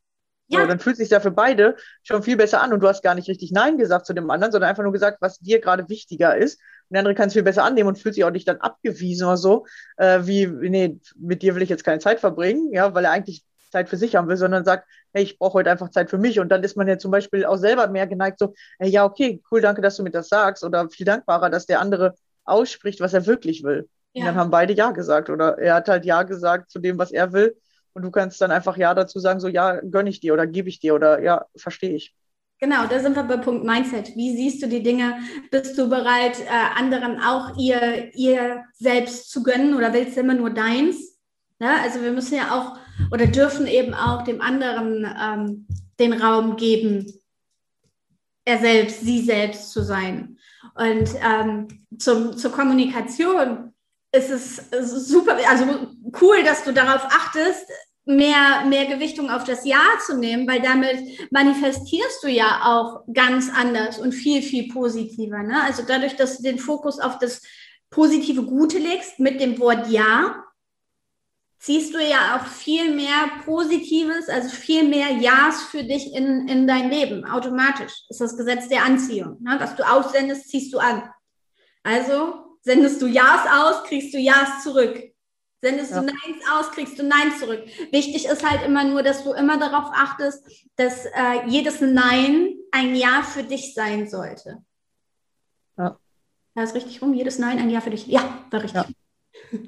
Ja. So, dann fühlt es sich ja für beide schon viel besser an und du hast gar nicht richtig Nein gesagt zu dem anderen, sondern einfach nur gesagt, was dir gerade wichtiger ist. Und der andere kann es viel besser annehmen und fühlt sich auch nicht dann abgewiesen oder so, äh, wie, nee, mit dir will ich jetzt keine Zeit verbringen, ja, weil er eigentlich Zeit für sich haben will, sondern sagt, hey, ich brauche heute einfach Zeit für mich. Und dann ist man ja zum Beispiel auch selber mehr geneigt, so, hey, ja, okay, cool, danke, dass du mir das sagst. Oder viel dankbarer, dass der andere ausspricht, was er wirklich will. Ja. Und dann haben beide Ja gesagt. Oder er hat halt Ja gesagt zu dem, was er will. Und du kannst dann einfach Ja dazu sagen, so, ja, gönne ich dir oder gebe ich dir oder ja, verstehe ich. Genau, da sind wir bei Punkt Mindset. Wie siehst du die Dinge? Bist du bereit, äh, anderen auch ihr, ihr selbst zu gönnen oder willst du immer nur deins? Ja, also wir müssen ja auch oder dürfen eben auch dem anderen ähm, den Raum geben, er selbst, sie selbst zu sein. Und ähm, zum, zur Kommunikation es, ist es super, also cool, dass du darauf achtest, mehr, mehr Gewichtung auf das Ja zu nehmen, weil damit manifestierst du ja auch ganz anders und viel, viel positiver. Ne? Also dadurch, dass du den Fokus auf das positive Gute legst mit dem Wort Ja, ziehst du ja auch viel mehr Positives, also viel mehr Ja's für dich in, in dein Leben. Automatisch Das ist das Gesetz der Anziehung. Ne? Was du aussendest, ziehst du an. Also sendest du Ja's aus, kriegst du Ja's zurück. Sendest ja. du Neins aus, kriegst du Nein zurück. Wichtig ist halt immer nur, dass du immer darauf achtest, dass äh, jedes Nein ein Ja für dich sein sollte. Ja. Das ist richtig rum. Jedes Nein ein Ja für dich. Ja, war richtig. Ja.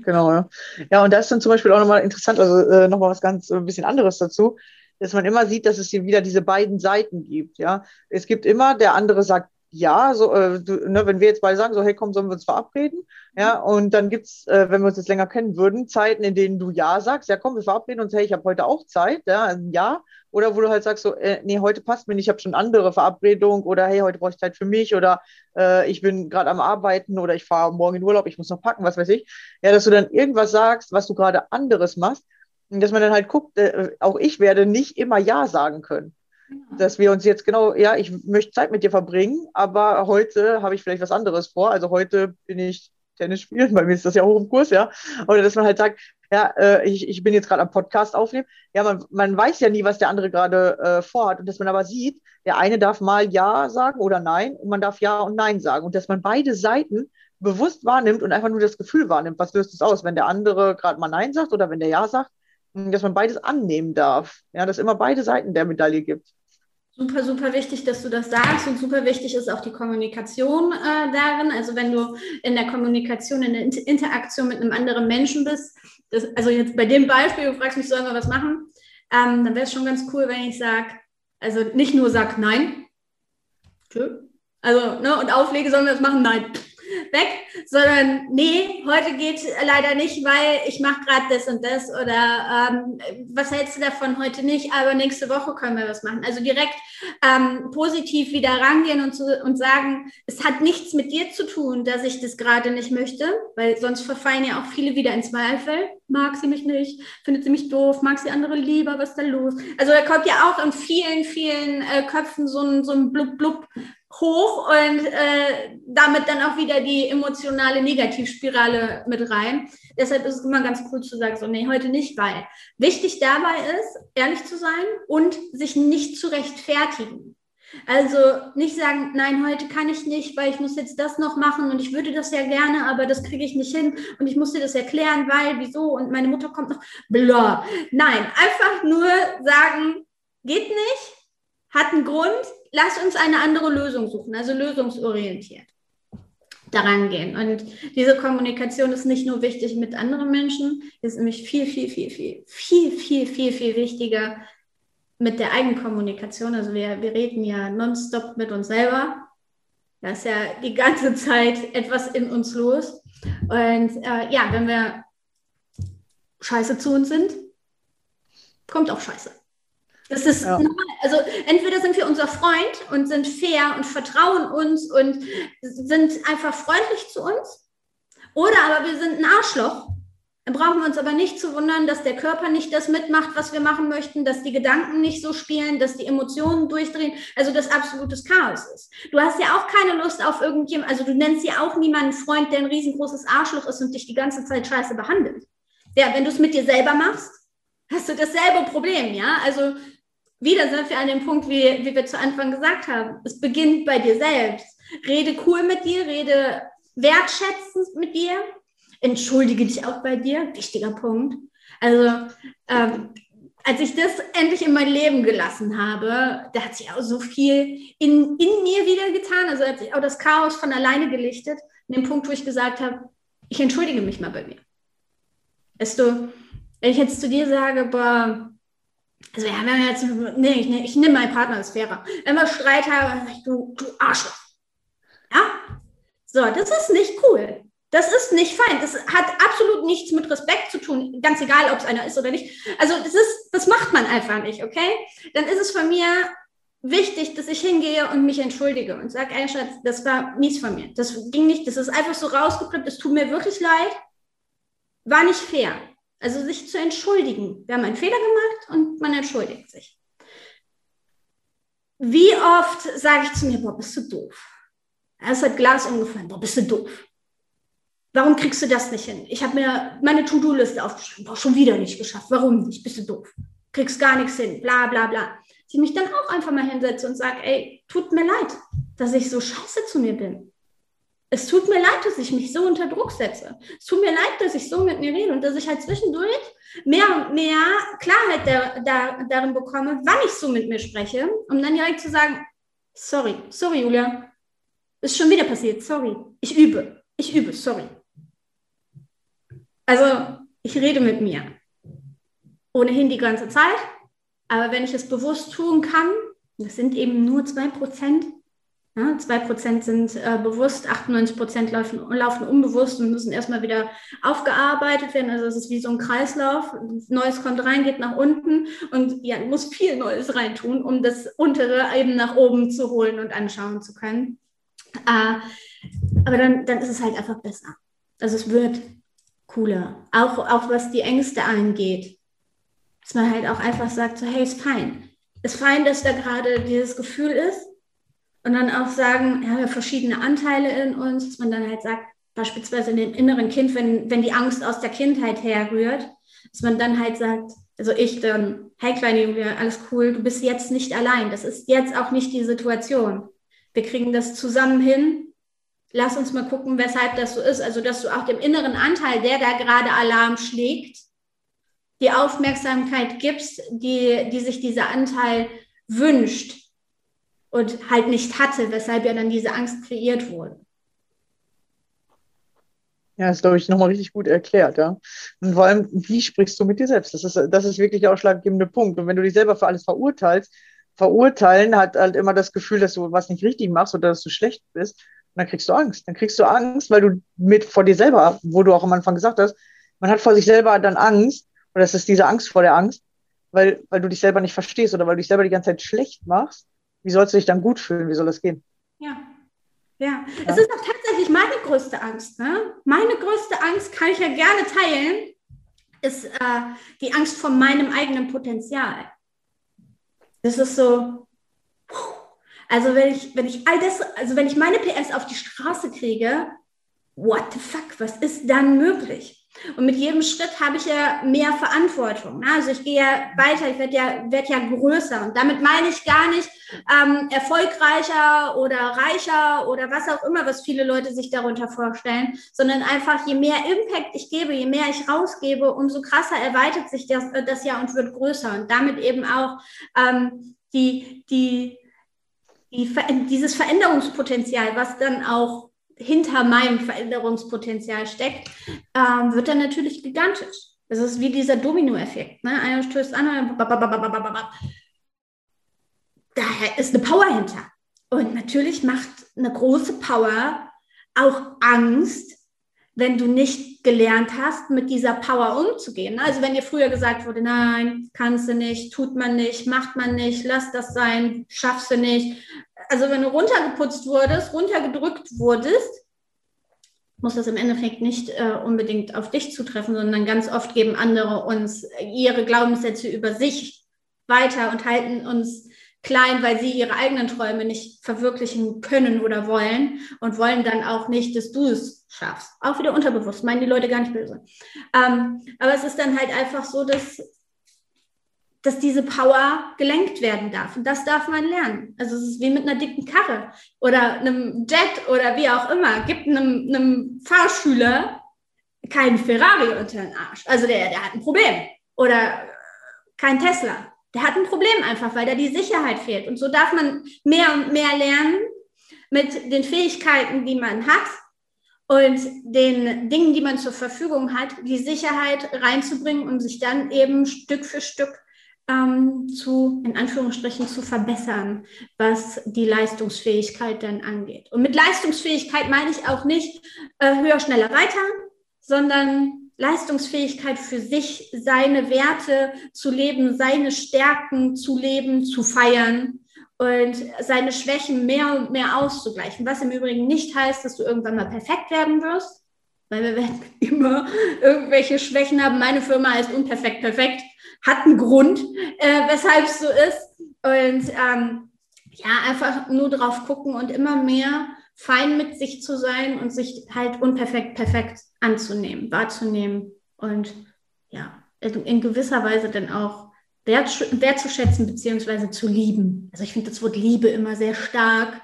Genau, ja. Ja, und da ist dann zum Beispiel auch nochmal interessant, also äh, nochmal was ganz ein bisschen anderes dazu, dass man immer sieht, dass es hier wieder diese beiden Seiten gibt, ja. Es gibt immer, der andere sagt ja, so, äh, du, ne, wenn wir jetzt beide sagen, so, hey, komm, sollen wir uns verabreden? Ja, und dann gibt's, äh, wenn wir uns jetzt länger kennen würden, Zeiten, in denen du ja sagst, ja, komm, wir verabreden uns, hey, ich habe heute auch Zeit, ja, ein Ja. Oder wo du halt sagst, so, äh, nee, heute passt mir nicht, ich habe schon andere Verabredung. Oder hey, heute brauche ich Zeit für mich. Oder äh, ich bin gerade am Arbeiten. Oder ich fahre morgen in Urlaub, ich muss noch packen, was weiß ich. Ja, dass du dann irgendwas sagst, was du gerade anderes machst, und dass man dann halt guckt, äh, auch ich werde nicht immer Ja sagen können dass wir uns jetzt genau, ja, ich möchte Zeit mit dir verbringen, aber heute habe ich vielleicht was anderes vor. Also heute bin ich Tennis spielen, bei mir ist das ja hoch im Kurs, ja. Oder dass man halt sagt, ja, äh, ich, ich bin jetzt gerade am Podcast aufnehmen. Ja, man, man weiß ja nie, was der andere gerade äh, vorhat. Und dass man aber sieht, der eine darf mal Ja sagen oder Nein und man darf Ja und Nein sagen. Und dass man beide Seiten bewusst wahrnimmt und einfach nur das Gefühl wahrnimmt, was löst es aus, wenn der andere gerade mal Nein sagt oder wenn der Ja sagt, dass man beides annehmen darf. Ja, dass immer beide Seiten der Medaille gibt. Super, super wichtig, dass du das sagst und super wichtig ist auch die Kommunikation äh, darin. Also wenn du in der Kommunikation, in der Inter Interaktion mit einem anderen Menschen bist, das, also jetzt bei dem Beispiel, du fragst mich, sollen wir was machen, ähm, dann wäre es schon ganz cool, wenn ich sage, also nicht nur sag nein, tschö, also ne, und auflege, sollen wir das machen, nein, weg, sondern nee, heute geht leider nicht, weil ich mache gerade das und das oder ähm, was hältst du davon heute nicht, aber nächste Woche können wir was machen. Also direkt ähm, positiv wieder rangehen und, zu, und sagen, es hat nichts mit dir zu tun, dass ich das gerade nicht möchte, weil sonst verfallen ja auch viele wieder in Zweifel. Mag sie mich nicht, findet sie mich doof, mag sie andere lieber, was ist da los? Also da kommt ja auch in vielen, vielen äh, Köpfen so ein, so ein Blub-Blub hoch und äh, damit dann auch wieder die emotionale Negativspirale mit rein. Deshalb ist es immer ganz cool zu sagen, so, nee, heute nicht, weil wichtig dabei ist, ehrlich zu sein und sich nicht zu rechtfertigen. Also nicht sagen, nein, heute kann ich nicht, weil ich muss jetzt das noch machen und ich würde das ja gerne, aber das kriege ich nicht hin und ich muss dir das erklären, weil, wieso und meine Mutter kommt noch. Blah. Nein, einfach nur sagen, geht nicht, hat einen Grund, lass uns eine andere Lösung suchen, also lösungsorientiert daran gehen. Und diese Kommunikation ist nicht nur wichtig mit anderen Menschen, ist nämlich viel, viel, viel, viel, viel, viel, viel, viel wichtiger mit der Eigenkommunikation. Also wir, wir reden ja nonstop mit uns selber. Da ist ja die ganze Zeit etwas in uns los. Und äh, ja, wenn wir scheiße zu uns sind, kommt auch scheiße. Das ist ja. normal. Also entweder sind wir unser Freund und sind fair und vertrauen uns und sind einfach freundlich zu uns, oder aber wir sind ein Arschloch. Dann brauchen wir uns aber nicht zu wundern, dass der Körper nicht das mitmacht, was wir machen möchten, dass die Gedanken nicht so spielen, dass die Emotionen durchdrehen, also das absolutes Chaos ist. Du hast ja auch keine Lust auf irgendjemand, also du nennst ja auch niemanden Freund, der ein riesengroßes Arschloch ist und dich die ganze Zeit scheiße behandelt. Ja, wenn du es mit dir selber machst, hast du dasselbe Problem, ja? Also wieder sind wir an dem Punkt, wie, wie wir zu Anfang gesagt haben. Es beginnt bei dir selbst. Rede cool mit dir, rede wertschätzend mit dir, entschuldige dich auch bei dir, wichtiger Punkt. Also, ähm, als ich das endlich in mein Leben gelassen habe, da hat sich auch so viel in, in mir wieder getan. Also hat sich auch das Chaos von alleine gelichtet. An dem Punkt, wo ich gesagt habe, ich entschuldige mich mal bei mir. Weißt du, wenn ich jetzt zu dir sage, boah, also ja, wenn wir jetzt, nee, ich, ich nehme meinen Partner als fairer. Wenn wir Streit ich, du, du Arschloch. Ja? So, das ist nicht cool. Das ist nicht fein. Das hat absolut nichts mit Respekt zu tun, ganz egal, ob es einer ist oder nicht. Also das ist, das macht man einfach nicht, okay? Dann ist es von mir wichtig, dass ich hingehe und mich entschuldige und sage, ey Schatz, das war mies von mir. Das ging nicht, das ist einfach so rausgeklippt, es tut mir wirklich leid. War nicht fair. Also sich zu entschuldigen. Wir haben einen Fehler gemacht und man entschuldigt sich. Wie oft sage ich zu mir, boah, bist du doof? Es hat Glas umgefallen, boah, bist du doof? Warum kriegst du das nicht hin? Ich habe mir meine To-Do-Liste aufgeschrieben, boah, schon wieder nicht geschafft. Warum nicht? Bist du doof? Kriegst gar nichts hin, bla bla bla. Ich mich dann auch einfach mal hinsetze und sage, ey, tut mir leid, dass ich so scheiße zu mir bin es tut mir leid, dass ich mich so unter Druck setze. Es tut mir leid, dass ich so mit mir rede und dass ich halt zwischendurch mehr und mehr Klarheit da, da, darin bekomme, wann ich so mit mir spreche, um dann direkt zu sagen, sorry, sorry, Julia, ist schon wieder passiert, sorry, ich übe, ich übe, sorry. Also ich rede mit mir. Ohnehin die ganze Zeit, aber wenn ich es bewusst tun kann, das sind eben nur zwei Prozent, ja, 2% sind äh, bewusst, 98% laufen, laufen unbewusst und müssen erstmal wieder aufgearbeitet werden. Also es ist wie so ein Kreislauf. Neues kommt rein, geht nach unten und ja, muss viel Neues reintun, um das untere eben nach oben zu holen und anschauen zu können. Äh, aber dann, dann ist es halt einfach besser. Also es wird cooler. Auch, auch was die Ängste angeht. Dass man halt auch einfach sagt, so hey, ist fein. Ist fein, dass da gerade dieses Gefühl ist und dann auch sagen, ja, wir haben verschiedene Anteile in uns, dass man dann halt sagt, beispielsweise in dem inneren Kind, wenn, wenn die Angst aus der Kindheit herrührt, dass man dann halt sagt, also ich dann, hey kleine Julia, alles cool, du bist jetzt nicht allein. Das ist jetzt auch nicht die Situation. Wir kriegen das zusammen hin. Lass uns mal gucken, weshalb das so ist. Also, dass du auch dem inneren Anteil, der da gerade Alarm schlägt, die Aufmerksamkeit gibst, die, die sich dieser Anteil wünscht und halt nicht hatte, weshalb ja dann diese Angst kreiert wurde. Ja, das ist, glaube ich, nochmal richtig gut erklärt, ja. Und vor allem, wie sprichst du mit dir selbst? Das ist, das ist wirklich der ausschlaggebende Punkt. Und wenn du dich selber für alles verurteilst, verurteilen hat halt immer das Gefühl, dass du was nicht richtig machst oder dass du schlecht bist. Und dann kriegst du Angst. Dann kriegst du Angst, weil du mit vor dir selber, wo du auch am Anfang gesagt hast, man hat vor sich selber dann Angst. Und das ist diese Angst vor der Angst, weil, weil du dich selber nicht verstehst oder weil du dich selber die ganze Zeit schlecht machst wie sollst du dich dann gut fühlen? Wie soll das gehen? Ja. Ja, es ist auch tatsächlich meine größte Angst. Ne? Meine größte Angst, kann ich ja gerne teilen, ist äh, die Angst vor meinem eigenen Potenzial. Das ist so, also wenn ich, wenn ich all das, also wenn ich meine PS auf die Straße kriege, what the fuck, was ist dann möglich? Und mit jedem Schritt habe ich ja mehr Verantwortung. Ne? Also ich gehe ja weiter, ich werde ja, werd ja größer. Und damit meine ich gar nicht ähm, erfolgreicher oder reicher oder was auch immer, was viele Leute sich darunter vorstellen, sondern einfach, je mehr Impact ich gebe, je mehr ich rausgebe, umso krasser erweitert sich das, äh, das ja und wird größer. Und damit eben auch ähm, die, die, die, dieses Veränderungspotenzial, was dann auch hinter meinem Veränderungspotenzial steckt, ähm, wird dann natürlich gigantisch. Das ist wie dieser Dominoeffekt. Ne? Einer stößt an, daher ist eine Power hinter. Und natürlich macht eine große Power auch Angst, wenn du nicht gelernt hast, mit dieser Power umzugehen. Ne? Also wenn dir früher gesagt wurde, nein, kannst du nicht, tut man nicht, macht man nicht, lass das sein, schaffst du nicht, also wenn du runtergeputzt wurdest, runtergedrückt wurdest, muss das im Endeffekt nicht äh, unbedingt auf dich zutreffen, sondern ganz oft geben andere uns ihre Glaubenssätze über sich weiter und halten uns klein, weil sie ihre eigenen Träume nicht verwirklichen können oder wollen und wollen dann auch nicht, dass du es schaffst. Auch wieder unterbewusst, meinen die Leute gar nicht böse. Ähm, aber es ist dann halt einfach so, dass dass diese Power gelenkt werden darf. Und das darf man lernen. Also es ist wie mit einer dicken Karre oder einem Jet oder wie auch immer. Gibt einem, einem Fahrschüler keinen Ferrari unter den Arsch. Also der, der hat ein Problem. Oder kein Tesla. Der hat ein Problem einfach, weil da die Sicherheit fehlt. Und so darf man mehr und mehr lernen mit den Fähigkeiten, die man hat und den Dingen, die man zur Verfügung hat, die Sicherheit reinzubringen und sich dann eben Stück für Stück ähm, zu, in Anführungsstrichen, zu verbessern, was die Leistungsfähigkeit dann angeht. Und mit Leistungsfähigkeit meine ich auch nicht äh, höher, schneller, weiter, sondern Leistungsfähigkeit für sich, seine Werte zu leben, seine Stärken zu leben, zu feiern und seine Schwächen mehr und mehr auszugleichen. Was im Übrigen nicht heißt, dass du irgendwann mal perfekt werden wirst, weil wir werden immer irgendwelche Schwächen haben. Meine Firma heißt unperfekt perfekt hat einen Grund, äh, weshalb es so ist. Und ähm, ja, einfach nur drauf gucken und immer mehr fein mit sich zu sein und sich halt unperfekt perfekt anzunehmen, wahrzunehmen und ja, in gewisser Weise dann auch wertzuschätzen beziehungsweise zu lieben. Also ich finde das Wort Liebe immer sehr stark.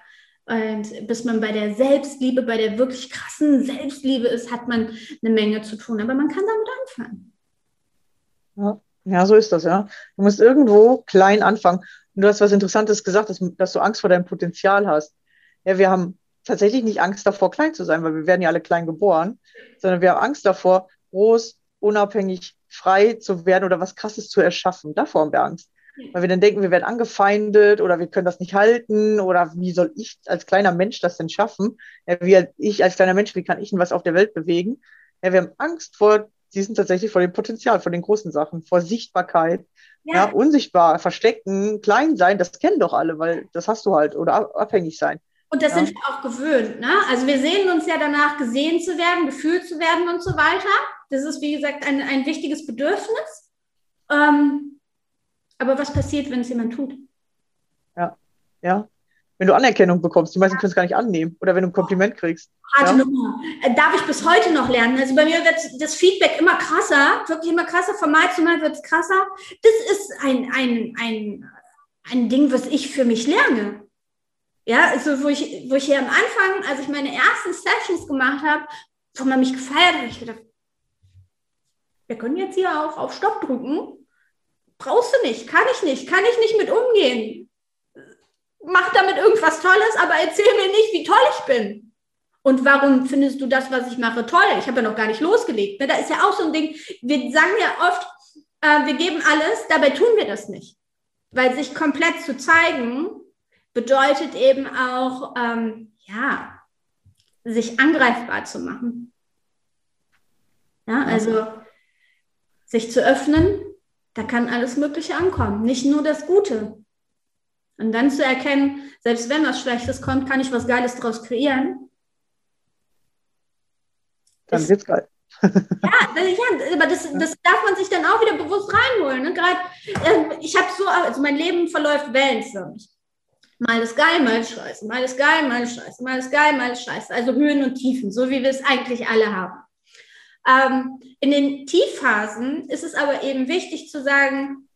Und bis man bei der Selbstliebe, bei der wirklich krassen Selbstliebe ist, hat man eine Menge zu tun. Aber man kann damit anfangen. Ja. Ja, so ist das, ja. Du musst irgendwo klein anfangen. Und du hast was Interessantes gesagt, dass, dass du Angst vor deinem Potenzial hast. Ja, wir haben tatsächlich nicht Angst davor, klein zu sein, weil wir werden ja alle klein geboren, sondern wir haben Angst davor, groß, unabhängig, frei zu werden oder was Krasses zu erschaffen. Davor haben wir Angst. Weil wir dann denken, wir werden angefeindet oder wir können das nicht halten oder wie soll ich als kleiner Mensch das denn schaffen? Ja, wie ich als kleiner Mensch, wie kann ich denn was auf der Welt bewegen? Ja, wir haben Angst vor sie sind tatsächlich vor dem Potenzial, vor den großen Sachen, vor Sichtbarkeit, ja. ja. unsichtbar, verstecken, klein sein, das kennen doch alle, weil das hast du halt oder abhängig sein. Und das ja. sind wir auch gewöhnt. Ne? Also wir sehen uns ja danach, gesehen zu werden, gefühlt zu werden und so weiter. Das ist, wie gesagt, ein, ein wichtiges Bedürfnis. Ähm, aber was passiert, wenn es jemand tut? Ja, ja wenn du Anerkennung bekommst. Die meisten können es gar nicht annehmen. Oder wenn du ein Kompliment kriegst. Harte ja? Nummer. Äh, darf ich bis heute noch lernen. Also bei mir wird das Feedback immer krasser, wirklich immer krasser. Von Mal zu Mal wird es krasser. Das ist ein, ein, ein, ein Ding, was ich für mich lerne. Ja, also wo ich, wo ich hier am Anfang, als ich meine ersten Sessions gemacht habe, wo man mich gefeiert hat, ich gedacht, wir können jetzt hier auch auf Stopp drücken. Brauchst du nicht, kann ich nicht, kann ich nicht mit umgehen mach damit irgendwas Tolles, aber erzähl mir nicht, wie toll ich bin. Und warum findest du das, was ich mache, toll? Ich habe ja noch gar nicht losgelegt. Ne? Da ist ja auch so ein Ding, wir sagen ja oft, äh, wir geben alles, dabei tun wir das nicht. Weil sich komplett zu zeigen, bedeutet eben auch, ähm, ja, sich angreifbar zu machen. Ja, also sich zu öffnen, da kann alles Mögliche ankommen, nicht nur das Gute. Und dann zu erkennen, selbst wenn was Schlechtes kommt, kann ich was Geiles daraus kreieren. Dann wird's geil. ja, ja, aber das, das darf man sich dann auch wieder bewusst reinholen. Ne? Gerade, äh, ich habe so, also mein Leben verläuft wellenförmig. Mal ist geil, mal ist scheiße, mal ist geil, mal ist scheiße, mal ist geil, mal ist scheiße. Also Höhen und Tiefen, so wie wir es eigentlich alle haben. Ähm, in den Tiefphasen ist es aber eben wichtig zu sagen,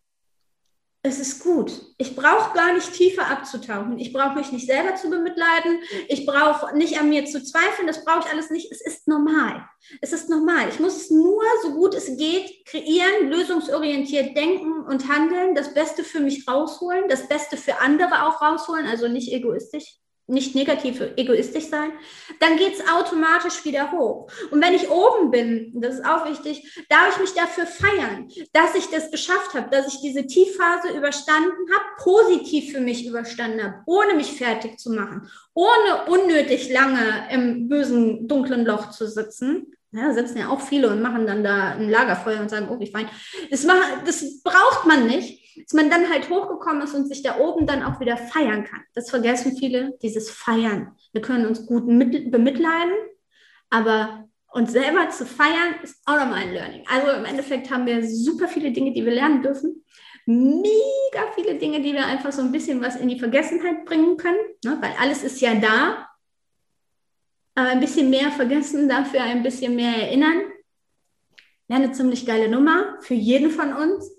es ist gut. Ich brauche gar nicht tiefer abzutauchen. Ich brauche mich nicht selber zu bemitleiden. Ich brauche nicht an mir zu zweifeln. Das brauche ich alles nicht. Es ist normal. Es ist normal. Ich muss es nur, so gut es geht, kreieren, lösungsorientiert denken und handeln, das Beste für mich rausholen, das Beste für andere auch rausholen, also nicht egoistisch nicht negativ egoistisch sein, dann geht es automatisch wieder hoch. Und wenn ich oben bin, das ist auch wichtig, darf ich mich dafür feiern, dass ich das geschafft habe, dass ich diese Tiefphase überstanden habe, positiv für mich überstanden habe, ohne mich fertig zu machen, ohne unnötig lange im bösen, dunklen Loch zu sitzen. Ja, sitzen ja auch viele und machen dann da ein Lagerfeuer und sagen, oh, wie fein. Das, macht, das braucht man nicht dass man dann halt hochgekommen ist und sich da oben dann auch wieder feiern kann. Das vergessen viele, dieses Feiern. Wir können uns gut bemitleiden, aber uns selber zu feiern ist auch nochmal ein Learning. Also im Endeffekt haben wir super viele Dinge, die wir lernen dürfen. Mega viele Dinge, die wir einfach so ein bisschen was in die Vergessenheit bringen können, ne? weil alles ist ja da. Aber ein bisschen mehr vergessen, dafür ein bisschen mehr erinnern. Ja, eine ziemlich geile Nummer für jeden von uns.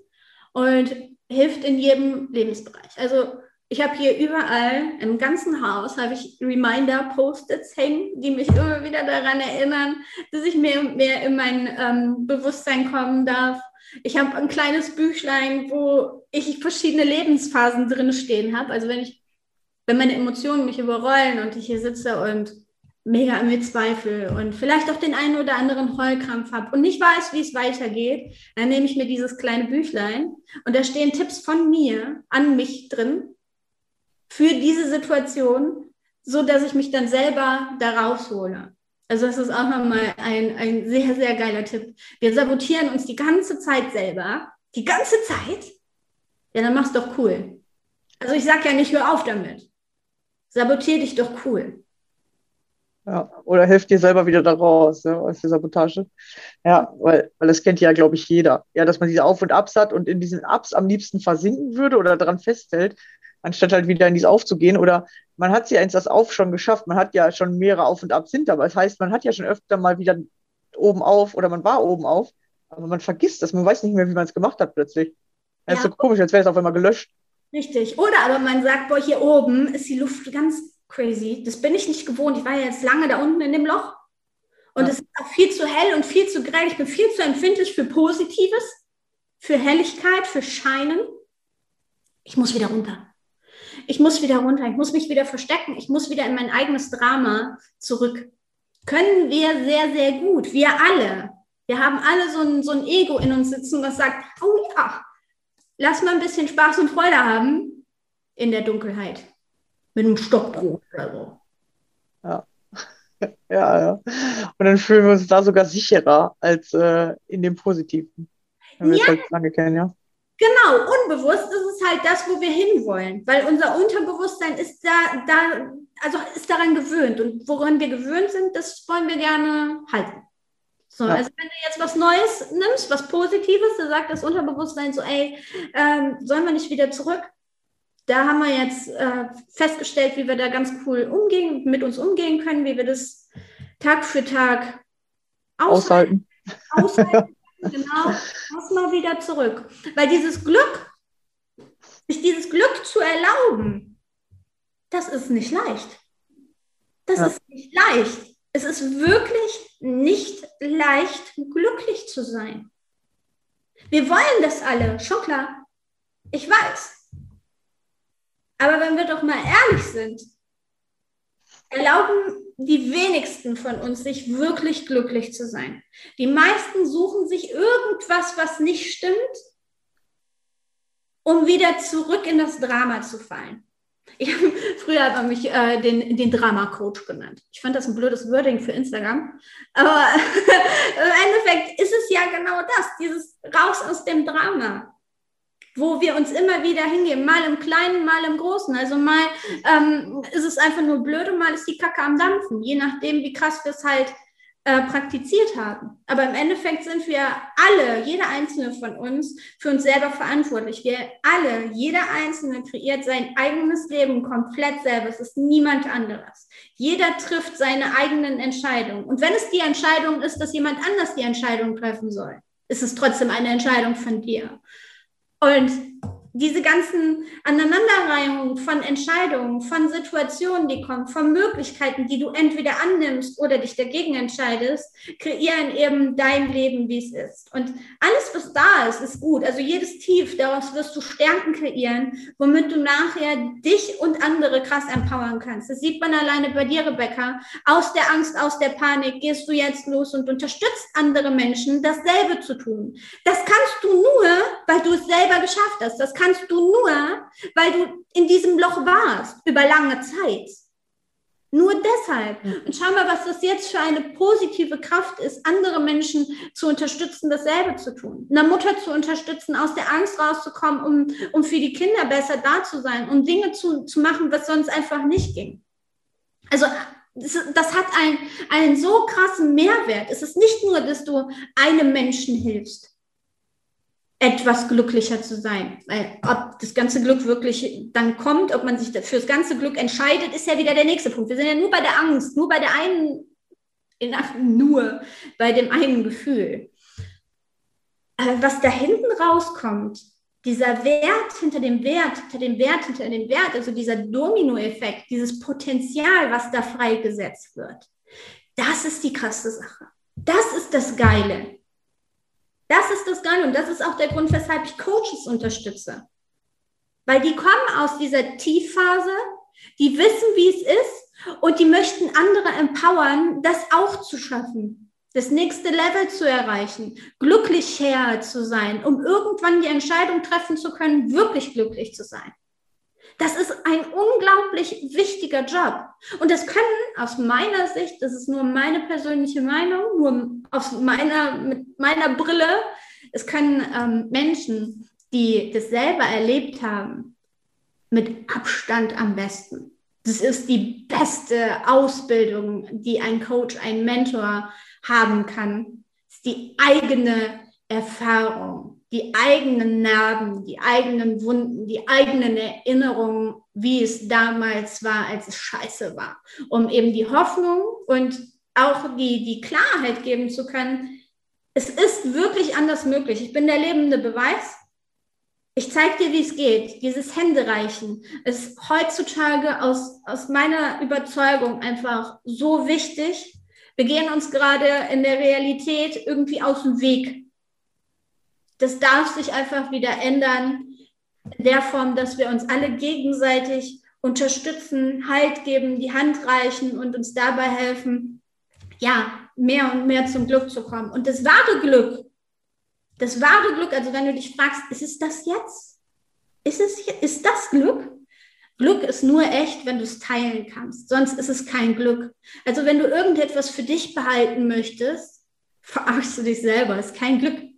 Und hilft in jedem Lebensbereich. Also ich habe hier überall im ganzen Haus habe ich Reminder-Post-its hängen, die mich immer wieder daran erinnern, dass ich mehr und mehr in mein ähm, Bewusstsein kommen darf. Ich habe ein kleines Büchlein, wo ich verschiedene Lebensphasen drin stehen habe. Also wenn ich, wenn meine Emotionen mich überrollen und ich hier sitze und mega an mir zweifle und vielleicht auch den einen oder anderen Heulkrampf habe und nicht weiß, wie es weitergeht, dann nehme ich mir dieses kleine Büchlein und da stehen Tipps von mir an mich drin für diese Situation, so dass ich mich dann selber da raushole. Also das ist auch nochmal ein, ein sehr, sehr geiler Tipp. Wir sabotieren uns die ganze Zeit selber. Die ganze Zeit? Ja, dann mach's doch cool. Also ich sag ja nicht, hör auf damit. Sabotier dich doch cool. Ja, oder helft dir selber wieder da raus, ne, aus der Sabotage. Ja, weil, weil das kennt ja, glaube ich, jeder. Ja, dass man diese Auf- und Abs hat und in diesen Ups am liebsten versinken würde oder daran festhält, anstatt halt wieder in dieses Aufzugehen. Oder man hat ja ins das Auf schon geschafft. Man hat ja schon mehrere Auf und Abs hinter. Das heißt, man hat ja schon öfter mal wieder oben auf oder man war oben auf. Aber man vergisst das. Man weiß nicht mehr, wie man es gemacht hat plötzlich. Das ja. ist so komisch, als wäre es auf einmal gelöscht. Richtig. Oder aber man sagt, boah, hier oben ist die Luft ganz crazy. Das bin ich nicht gewohnt. Ich war ja jetzt lange da unten in dem Loch. Und ja. es ist auch viel zu hell und viel zu grell. Ich bin viel zu empfindlich für Positives, für Helligkeit, für Scheinen. Ich muss wieder runter. Ich muss wieder runter. Ich muss mich wieder verstecken. Ich muss wieder in mein eigenes Drama zurück. Können wir sehr, sehr gut. Wir alle. Wir haben alle so ein, so ein Ego in uns sitzen, was sagt, oh ja, lass mal ein bisschen Spaß und Freude haben in der Dunkelheit mit einem Stockbrot oder so. Ja. ja, ja. Und dann fühlen wir uns da sogar sicherer als äh, in dem Positiven. Wenn wir ja. es halt lange kennen, ja. Genau, unbewusst ist es halt das, wo wir hinwollen, weil unser Unterbewusstsein ist da, da, also ist daran gewöhnt und woran wir gewöhnt sind, das wollen wir gerne halten. So, ja. also wenn du jetzt was Neues nimmst, was Positives, da sagt das Unterbewusstsein so, ey, ähm, sollen wir nicht wieder zurück? Da haben wir jetzt äh, festgestellt, wie wir da ganz cool umgehen, mit uns umgehen können, wie wir das Tag für Tag aushalten. Aushalten, genau. Lass mal wieder zurück. Weil dieses Glück, sich dieses Glück zu erlauben, das ist nicht leicht. Das ja. ist nicht leicht. Es ist wirklich nicht leicht, glücklich zu sein. Wir wollen das alle, schon klar. Ich weiß. Aber wenn wir doch mal ehrlich sind, erlauben die wenigsten von uns, sich wirklich glücklich zu sein. Die meisten suchen sich irgendwas, was nicht stimmt, um wieder zurück in das Drama zu fallen. Ich habe früher man mich äh, den, den Drama-Coach genannt. Ich fand das ein blödes Wording für Instagram. Aber im Endeffekt ist es ja genau das, dieses raus aus dem Drama wo wir uns immer wieder hingeben, mal im Kleinen, mal im Großen. Also mal ähm, ist es einfach nur blöd und mal ist die Kacke am Dampfen, je nachdem, wie krass wir es halt äh, praktiziert haben. Aber im Endeffekt sind wir alle, jeder einzelne von uns, für uns selber verantwortlich. Wir alle, jeder Einzelne kreiert sein eigenes Leben komplett selber. Es ist niemand anderes. Jeder trifft seine eigenen Entscheidungen. Und wenn es die Entscheidung ist, dass jemand anders die Entscheidung treffen soll, ist es trotzdem eine Entscheidung von dir. Und diese ganzen Aneinanderreihungen von Entscheidungen, von Situationen, die kommen, von Möglichkeiten, die du entweder annimmst oder dich dagegen entscheidest, kreieren eben dein Leben, wie es ist. Und alles, was da ist, ist gut. Also jedes Tief, daraus wirst du Stärken kreieren, womit du nachher dich und andere krass empowern kannst. Das sieht man alleine bei dir, Rebecca. Aus der Angst, aus der Panik gehst du jetzt los und unterstützt andere Menschen, dasselbe zu tun. Das kannst du nur, weil du es selber geschafft hast. Das kannst du nur, weil du in diesem Loch warst über lange Zeit. Nur deshalb. Und schau mal, was das jetzt für eine positive Kraft ist, andere Menschen zu unterstützen, dasselbe zu tun. Eine Mutter zu unterstützen, aus der Angst rauszukommen, um, um für die Kinder besser da zu sein, um Dinge zu, zu machen, was sonst einfach nicht ging. Also das, das hat ein, einen so krassen Mehrwert. Es ist nicht nur, dass du einem Menschen hilfst, etwas glücklicher zu sein. Weil ob das ganze Glück wirklich dann kommt, ob man sich für das ganze Glück entscheidet, ist ja wieder der nächste Punkt. Wir sind ja nur bei der Angst, nur bei der einen, nur bei dem einen Gefühl. Was da hinten rauskommt, dieser Wert hinter dem Wert, hinter dem Wert, hinter dem Wert, also dieser Dominoeffekt, dieses Potenzial, was da freigesetzt wird, das ist die krasse Sache. Das ist das Geile. Das ist das Geile und das ist auch der Grund, weshalb ich Coaches unterstütze. Weil die kommen aus dieser Tiefphase, die wissen, wie es ist und die möchten andere empowern, das auch zu schaffen, das nächste Level zu erreichen, glücklich her zu sein, um irgendwann die Entscheidung treffen zu können, wirklich glücklich zu sein. Das ist ein unglaublich wichtiger Job. Und das können aus meiner Sicht, das ist nur meine persönliche Meinung, nur aus meiner, mit meiner Brille, es können ähm, Menschen, die das selber erlebt haben, mit Abstand am besten. Das ist die beste Ausbildung, die ein Coach, ein Mentor haben kann. Das ist die eigene Erfahrung die eigenen Narben, die eigenen Wunden, die eigenen Erinnerungen, wie es damals war, als es scheiße war, um eben die Hoffnung und auch die, die Klarheit geben zu können, es ist wirklich anders möglich. Ich bin der lebende Beweis. Ich zeige dir, wie es geht. Dieses Händereichen ist heutzutage aus, aus meiner Überzeugung einfach so wichtig. Wir gehen uns gerade in der Realität irgendwie aus dem Weg das darf sich einfach wieder ändern, in der Form, dass wir uns alle gegenseitig unterstützen, Halt geben, die Hand reichen und uns dabei helfen, ja, mehr und mehr zum Glück zu kommen. Und das wahre Glück, das wahre Glück, also wenn du dich fragst, ist es das jetzt? Ist, es, ist das Glück? Glück ist nur echt, wenn du es teilen kannst. Sonst ist es kein Glück. Also wenn du irgendetwas für dich behalten möchtest, verarschst du dich selber. Ist kein Glück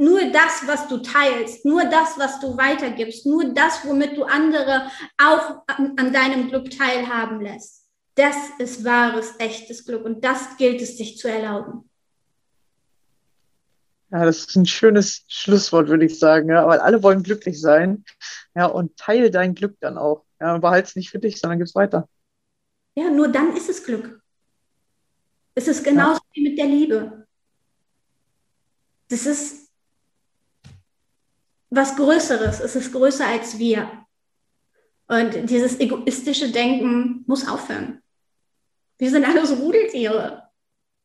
nur das, was du teilst, nur das, was du weitergibst, nur das, womit du andere auch an, an, deinem Glück teilhaben lässt. Das ist wahres, echtes Glück und das gilt es sich zu erlauben. Ja, das ist ein schönes Schlusswort, würde ich sagen, ja, weil alle wollen glücklich sein. Ja, und teile dein Glück dann auch. Ja, und behalte es nicht für dich, sondern gib es weiter. Ja, nur dann ist es Glück. Es ist genauso ja. wie mit der Liebe. Das ist was Größeres. Es ist größer als wir. Und dieses egoistische Denken muss aufhören. Wir sind alles Rudeltiere.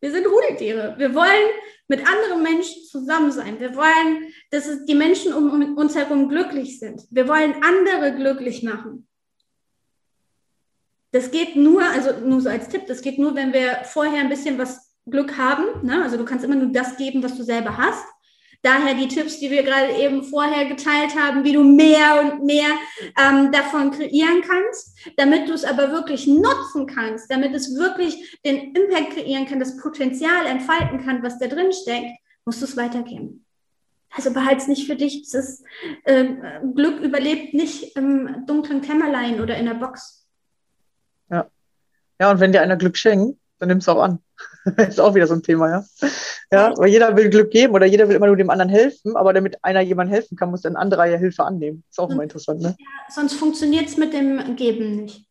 Wir sind Rudeltiere. Wir wollen mit anderen Menschen zusammen sein. Wir wollen, dass die Menschen um uns herum glücklich sind. Wir wollen andere glücklich machen. Das geht nur, also nur so als Tipp, das geht nur, wenn wir vorher ein bisschen was Glück haben. Ne? Also du kannst immer nur das geben, was du selber hast. Daher die Tipps, die wir gerade eben vorher geteilt haben, wie du mehr und mehr ähm, davon kreieren kannst, damit du es aber wirklich nutzen kannst, damit es wirklich den Impact kreieren kann, das Potenzial entfalten kann, was da drin steckt, musst du es weitergeben. Also behalte es nicht für dich. Das äh, Glück überlebt nicht im dunklen Kämmerlein oder in der Box. Ja. Ja, und wenn dir einer Glück schenkt, dann nimmst du auch an. ist auch wieder so ein Thema, ja. Ja, weil jeder will Glück geben oder jeder will immer nur dem anderen helfen, aber damit einer jemandem helfen kann, muss ein anderer ja Hilfe annehmen. Ist auch immer interessant, ne? Ja, sonst funktioniert es mit dem Geben nicht.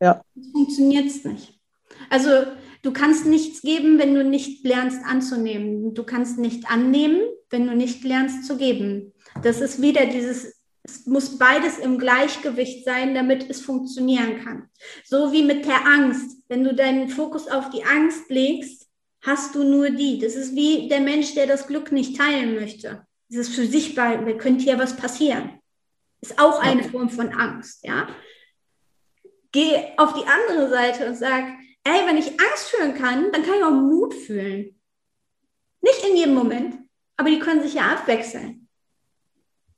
Ja. Sonst funktioniert es nicht. Also du kannst nichts geben, wenn du nicht lernst anzunehmen. Du kannst nicht annehmen, wenn du nicht lernst zu geben. Das ist wieder dieses es muss beides im Gleichgewicht sein, damit es funktionieren kann. So wie mit der Angst. Wenn du deinen Fokus auf die Angst legst, hast du nur die. Das ist wie der Mensch, der das Glück nicht teilen möchte. Das ist für sich behalten, da könnte ja was passieren. Ist auch eine Form von Angst, ja. Geh auf die andere Seite und sag, ey, wenn ich Angst fühlen kann, dann kann ich auch Mut fühlen. Nicht in jedem Moment, aber die können sich ja abwechseln.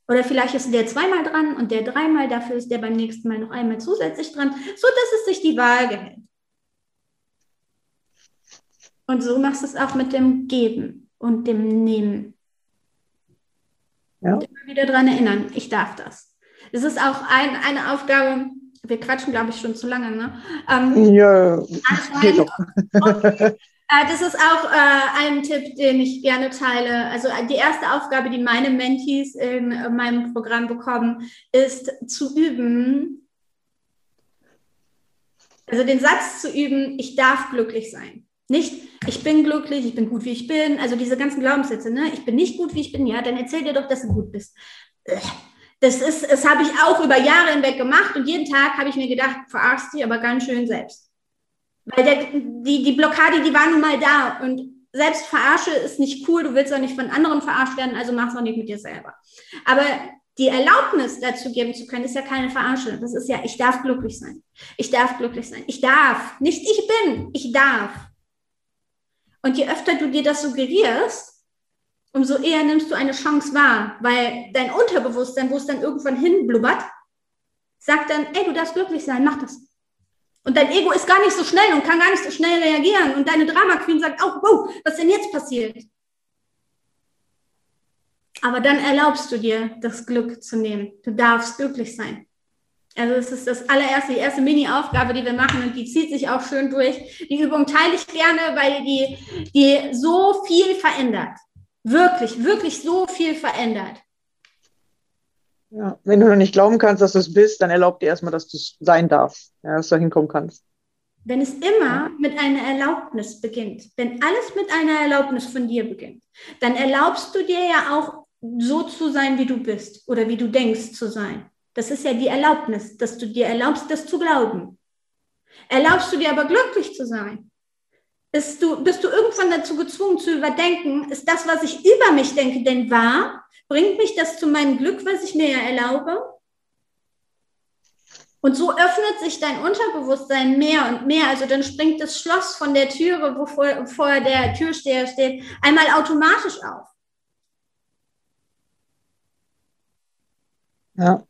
Oder vielleicht ist der zweimal dran und der dreimal, dafür ist der beim nächsten Mal noch einmal zusätzlich dran, sodass es sich die Waage hält. Und so machst du es auch mit dem Geben und dem Nehmen. Ja. Und immer wieder daran erinnern, ich darf das. Es ist auch ein, eine Aufgabe, wir quatschen, glaube ich, schon zu lange, ne? Ähm, ja, geht doch. Das ist auch äh, ein Tipp, den ich gerne teile. Also äh, die erste Aufgabe, die meine Mentees in äh, meinem Programm bekommen, ist zu üben, also den Satz zu üben, ich darf glücklich sein. Nicht, ich bin glücklich, ich bin gut, wie ich bin. Also diese ganzen Glaubenssätze, ne? Ich bin nicht gut, wie ich bin. Ja, dann erzähl dir doch, dass du gut bist. Das ist, das habe ich auch über Jahre hinweg gemacht und jeden Tag habe ich mir gedacht, verarschst dich aber ganz schön selbst. Weil der, die, die Blockade, die war nun mal da. Und selbst verarsche ist nicht cool, du willst auch nicht von anderen verarscht werden, also mach es auch nicht mit dir selber. Aber die Erlaubnis dazu geben zu können, ist ja keine Verarsche. Das ist ja, ich darf glücklich sein. Ich darf glücklich sein. Ich darf. Nicht ich bin, ich darf. Und je öfter du dir das suggerierst, umso eher nimmst du eine Chance wahr, weil dein Unterbewusstsein, wo es dann irgendwann hinblubbert, sagt dann, ey, du darfst glücklich sein, mach das. Und dein Ego ist gar nicht so schnell und kann gar nicht so schnell reagieren. Und deine Drama Queen sagt auch, wow, was denn jetzt passiert? Aber dann erlaubst du dir, das Glück zu nehmen. Du darfst glücklich sein. Also es ist das allererste, die erste Mini-Aufgabe, die wir machen und die zieht sich auch schön durch. Die Übung teile ich gerne, weil die, die so viel verändert. Wirklich, wirklich so viel verändert. Ja, wenn du noch nicht glauben kannst, dass du es bist, dann erlaub dir erstmal, dass du es sein darfst, ja, dass du da hinkommen kannst. Wenn es immer mit einer Erlaubnis beginnt, wenn alles mit einer Erlaubnis von dir beginnt, dann erlaubst du dir ja auch so zu sein, wie du bist oder wie du denkst zu sein. Das ist ja die Erlaubnis, dass du dir erlaubst, das zu glauben. Erlaubst du dir aber glücklich zu sein? Bist du, bist du irgendwann dazu gezwungen zu überdenken, ist das, was ich über mich denke, denn wahr? Bringt mich das zu meinem Glück, was ich mir ja erlaube? Und so öffnet sich dein Unterbewusstsein mehr und mehr. Also dann springt das Schloss von der Türe, wo vor, vor der Türsteher steht, einmal automatisch auf. Ja.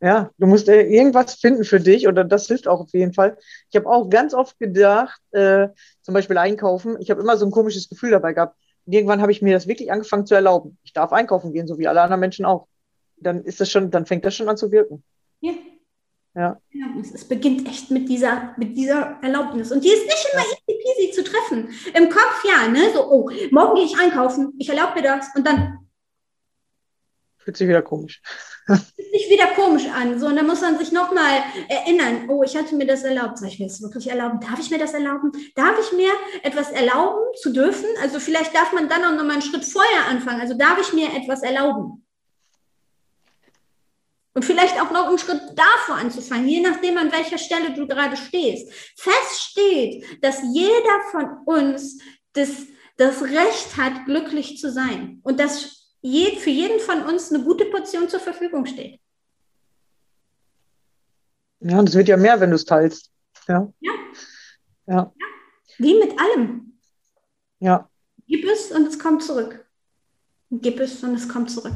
Ja, du musst äh, irgendwas finden für dich oder das hilft auch auf jeden Fall. Ich habe auch ganz oft gedacht, äh, zum Beispiel einkaufen, ich habe immer so ein komisches Gefühl dabei gehabt. Und irgendwann habe ich mir das wirklich angefangen zu erlauben. Ich darf einkaufen gehen, so wie alle anderen Menschen auch. Dann ist das schon, dann fängt das schon an zu wirken. Ja. Ja. ja es beginnt echt mit dieser, mit dieser Erlaubnis. Und die ist nicht immer easy peasy zu treffen. Im Kopf ja, ne? So, oh, morgen gehe ich einkaufen, ich erlaube mir das. Und dann Fühlt sich wieder komisch. Fühlt sich wieder komisch an. So, und dann muss man sich nochmal erinnern, oh, ich hatte mir das erlaubt. Soll ich mir das wirklich erlauben? Darf ich mir das erlauben? Darf ich mir etwas erlauben zu dürfen? Also vielleicht darf man dann auch nochmal einen Schritt vorher anfangen. Also darf ich mir etwas erlauben? Und vielleicht auch noch einen Schritt davor anzufangen, je nachdem, an welcher Stelle du gerade stehst. Fest steht, dass jeder von uns das, das Recht hat, glücklich zu sein. Und das für jeden von uns eine gute Portion zur Verfügung steht. Ja, und es wird ja mehr, wenn du es teilst. Ja. ja. Ja. Wie mit allem. Ja. Gib es und es kommt zurück. Gib es und es kommt zurück.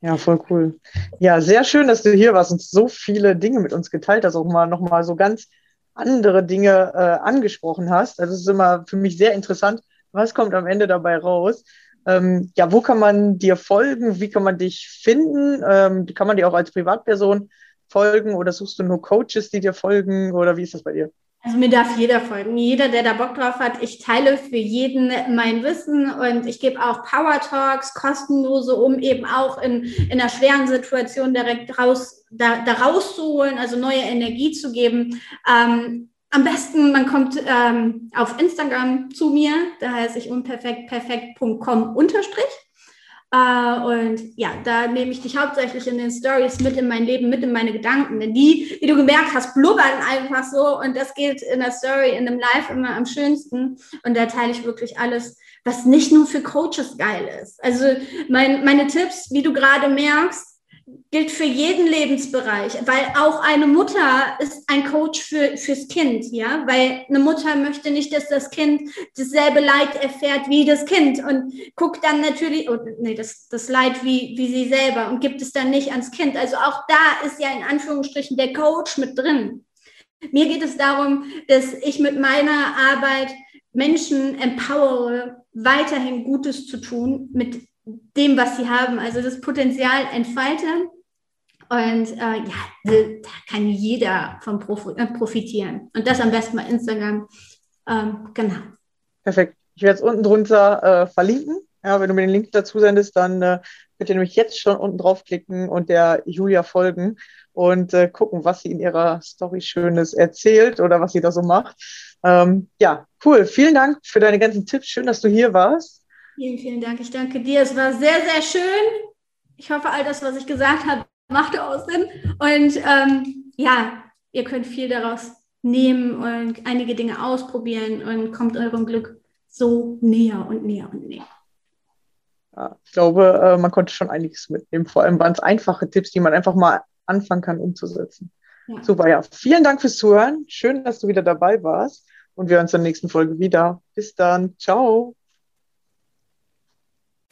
Ja, voll cool. Ja, sehr schön, dass du hier warst und so viele Dinge mit uns geteilt hast, auch mal nochmal so ganz andere Dinge äh, angesprochen hast. Also es ist immer für mich sehr interessant, was kommt am Ende dabei raus. Ähm, ja, wo kann man dir folgen? Wie kann man dich finden? Ähm, kann man dir auch als Privatperson folgen oder suchst du nur Coaches, die dir folgen oder wie ist das bei dir? Also mir darf jeder folgen, jeder, der da Bock drauf hat. Ich teile für jeden mein Wissen und ich gebe auch Power Talks, kostenlose, um eben auch in, in einer schweren Situation direkt raus, da, da rauszuholen, also neue Energie zu geben. Ähm, am besten, man kommt ähm, auf Instagram zu mir, da heiße ich unperfektperfekt.com unterstrich. Uh, und ja, da nehme ich dich hauptsächlich in den Stories mit in mein Leben, mit in meine Gedanken. Denn die, wie du gemerkt hast, blubbern einfach so. Und das geht in der Story, in einem Live immer am schönsten. Und da teile ich wirklich alles, was nicht nur für Coaches geil ist. Also mein, meine Tipps, wie du gerade merkst, gilt für jeden Lebensbereich, weil auch eine Mutter ist ein Coach für, fürs Kind, ja, weil eine Mutter möchte nicht, dass das Kind dasselbe Leid erfährt wie das Kind und guckt dann natürlich, oh, nee, das, das Leid wie, wie sie selber und gibt es dann nicht ans Kind. Also auch da ist ja in Anführungsstrichen der Coach mit drin. Mir geht es darum, dass ich mit meiner Arbeit Menschen empowere, weiterhin Gutes zu tun mit dem, was sie haben, also das Potenzial entfalten. Und äh, ja, da kann jeder von äh, profitieren. Und das am besten bei Instagram. Ähm, genau. Perfekt. Ich werde es unten drunter äh, verlinken. Ja, wenn du mir den Link dazu sendest, dann äh, könnt ihr nämlich jetzt schon unten draufklicken und der Julia folgen und äh, gucken, was sie in ihrer Story Schönes erzählt oder was sie da so macht. Ähm, ja, cool. Vielen Dank für deine ganzen Tipps. Schön, dass du hier warst. Vielen, vielen Dank. Ich danke dir. Es war sehr, sehr schön. Ich hoffe, all das, was ich gesagt habe, machte auch Sinn. Und ähm, ja, ihr könnt viel daraus nehmen und einige Dinge ausprobieren und kommt eurem Glück so näher und näher und näher. Ja, ich glaube, äh, man konnte schon einiges mitnehmen. Vor allem waren es einfache Tipps, die man einfach mal anfangen kann umzusetzen. Ja. Super, ja. Vielen Dank fürs Zuhören. Schön, dass du wieder dabei warst. Und wir hören uns in der nächsten Folge wieder. Bis dann. Ciao.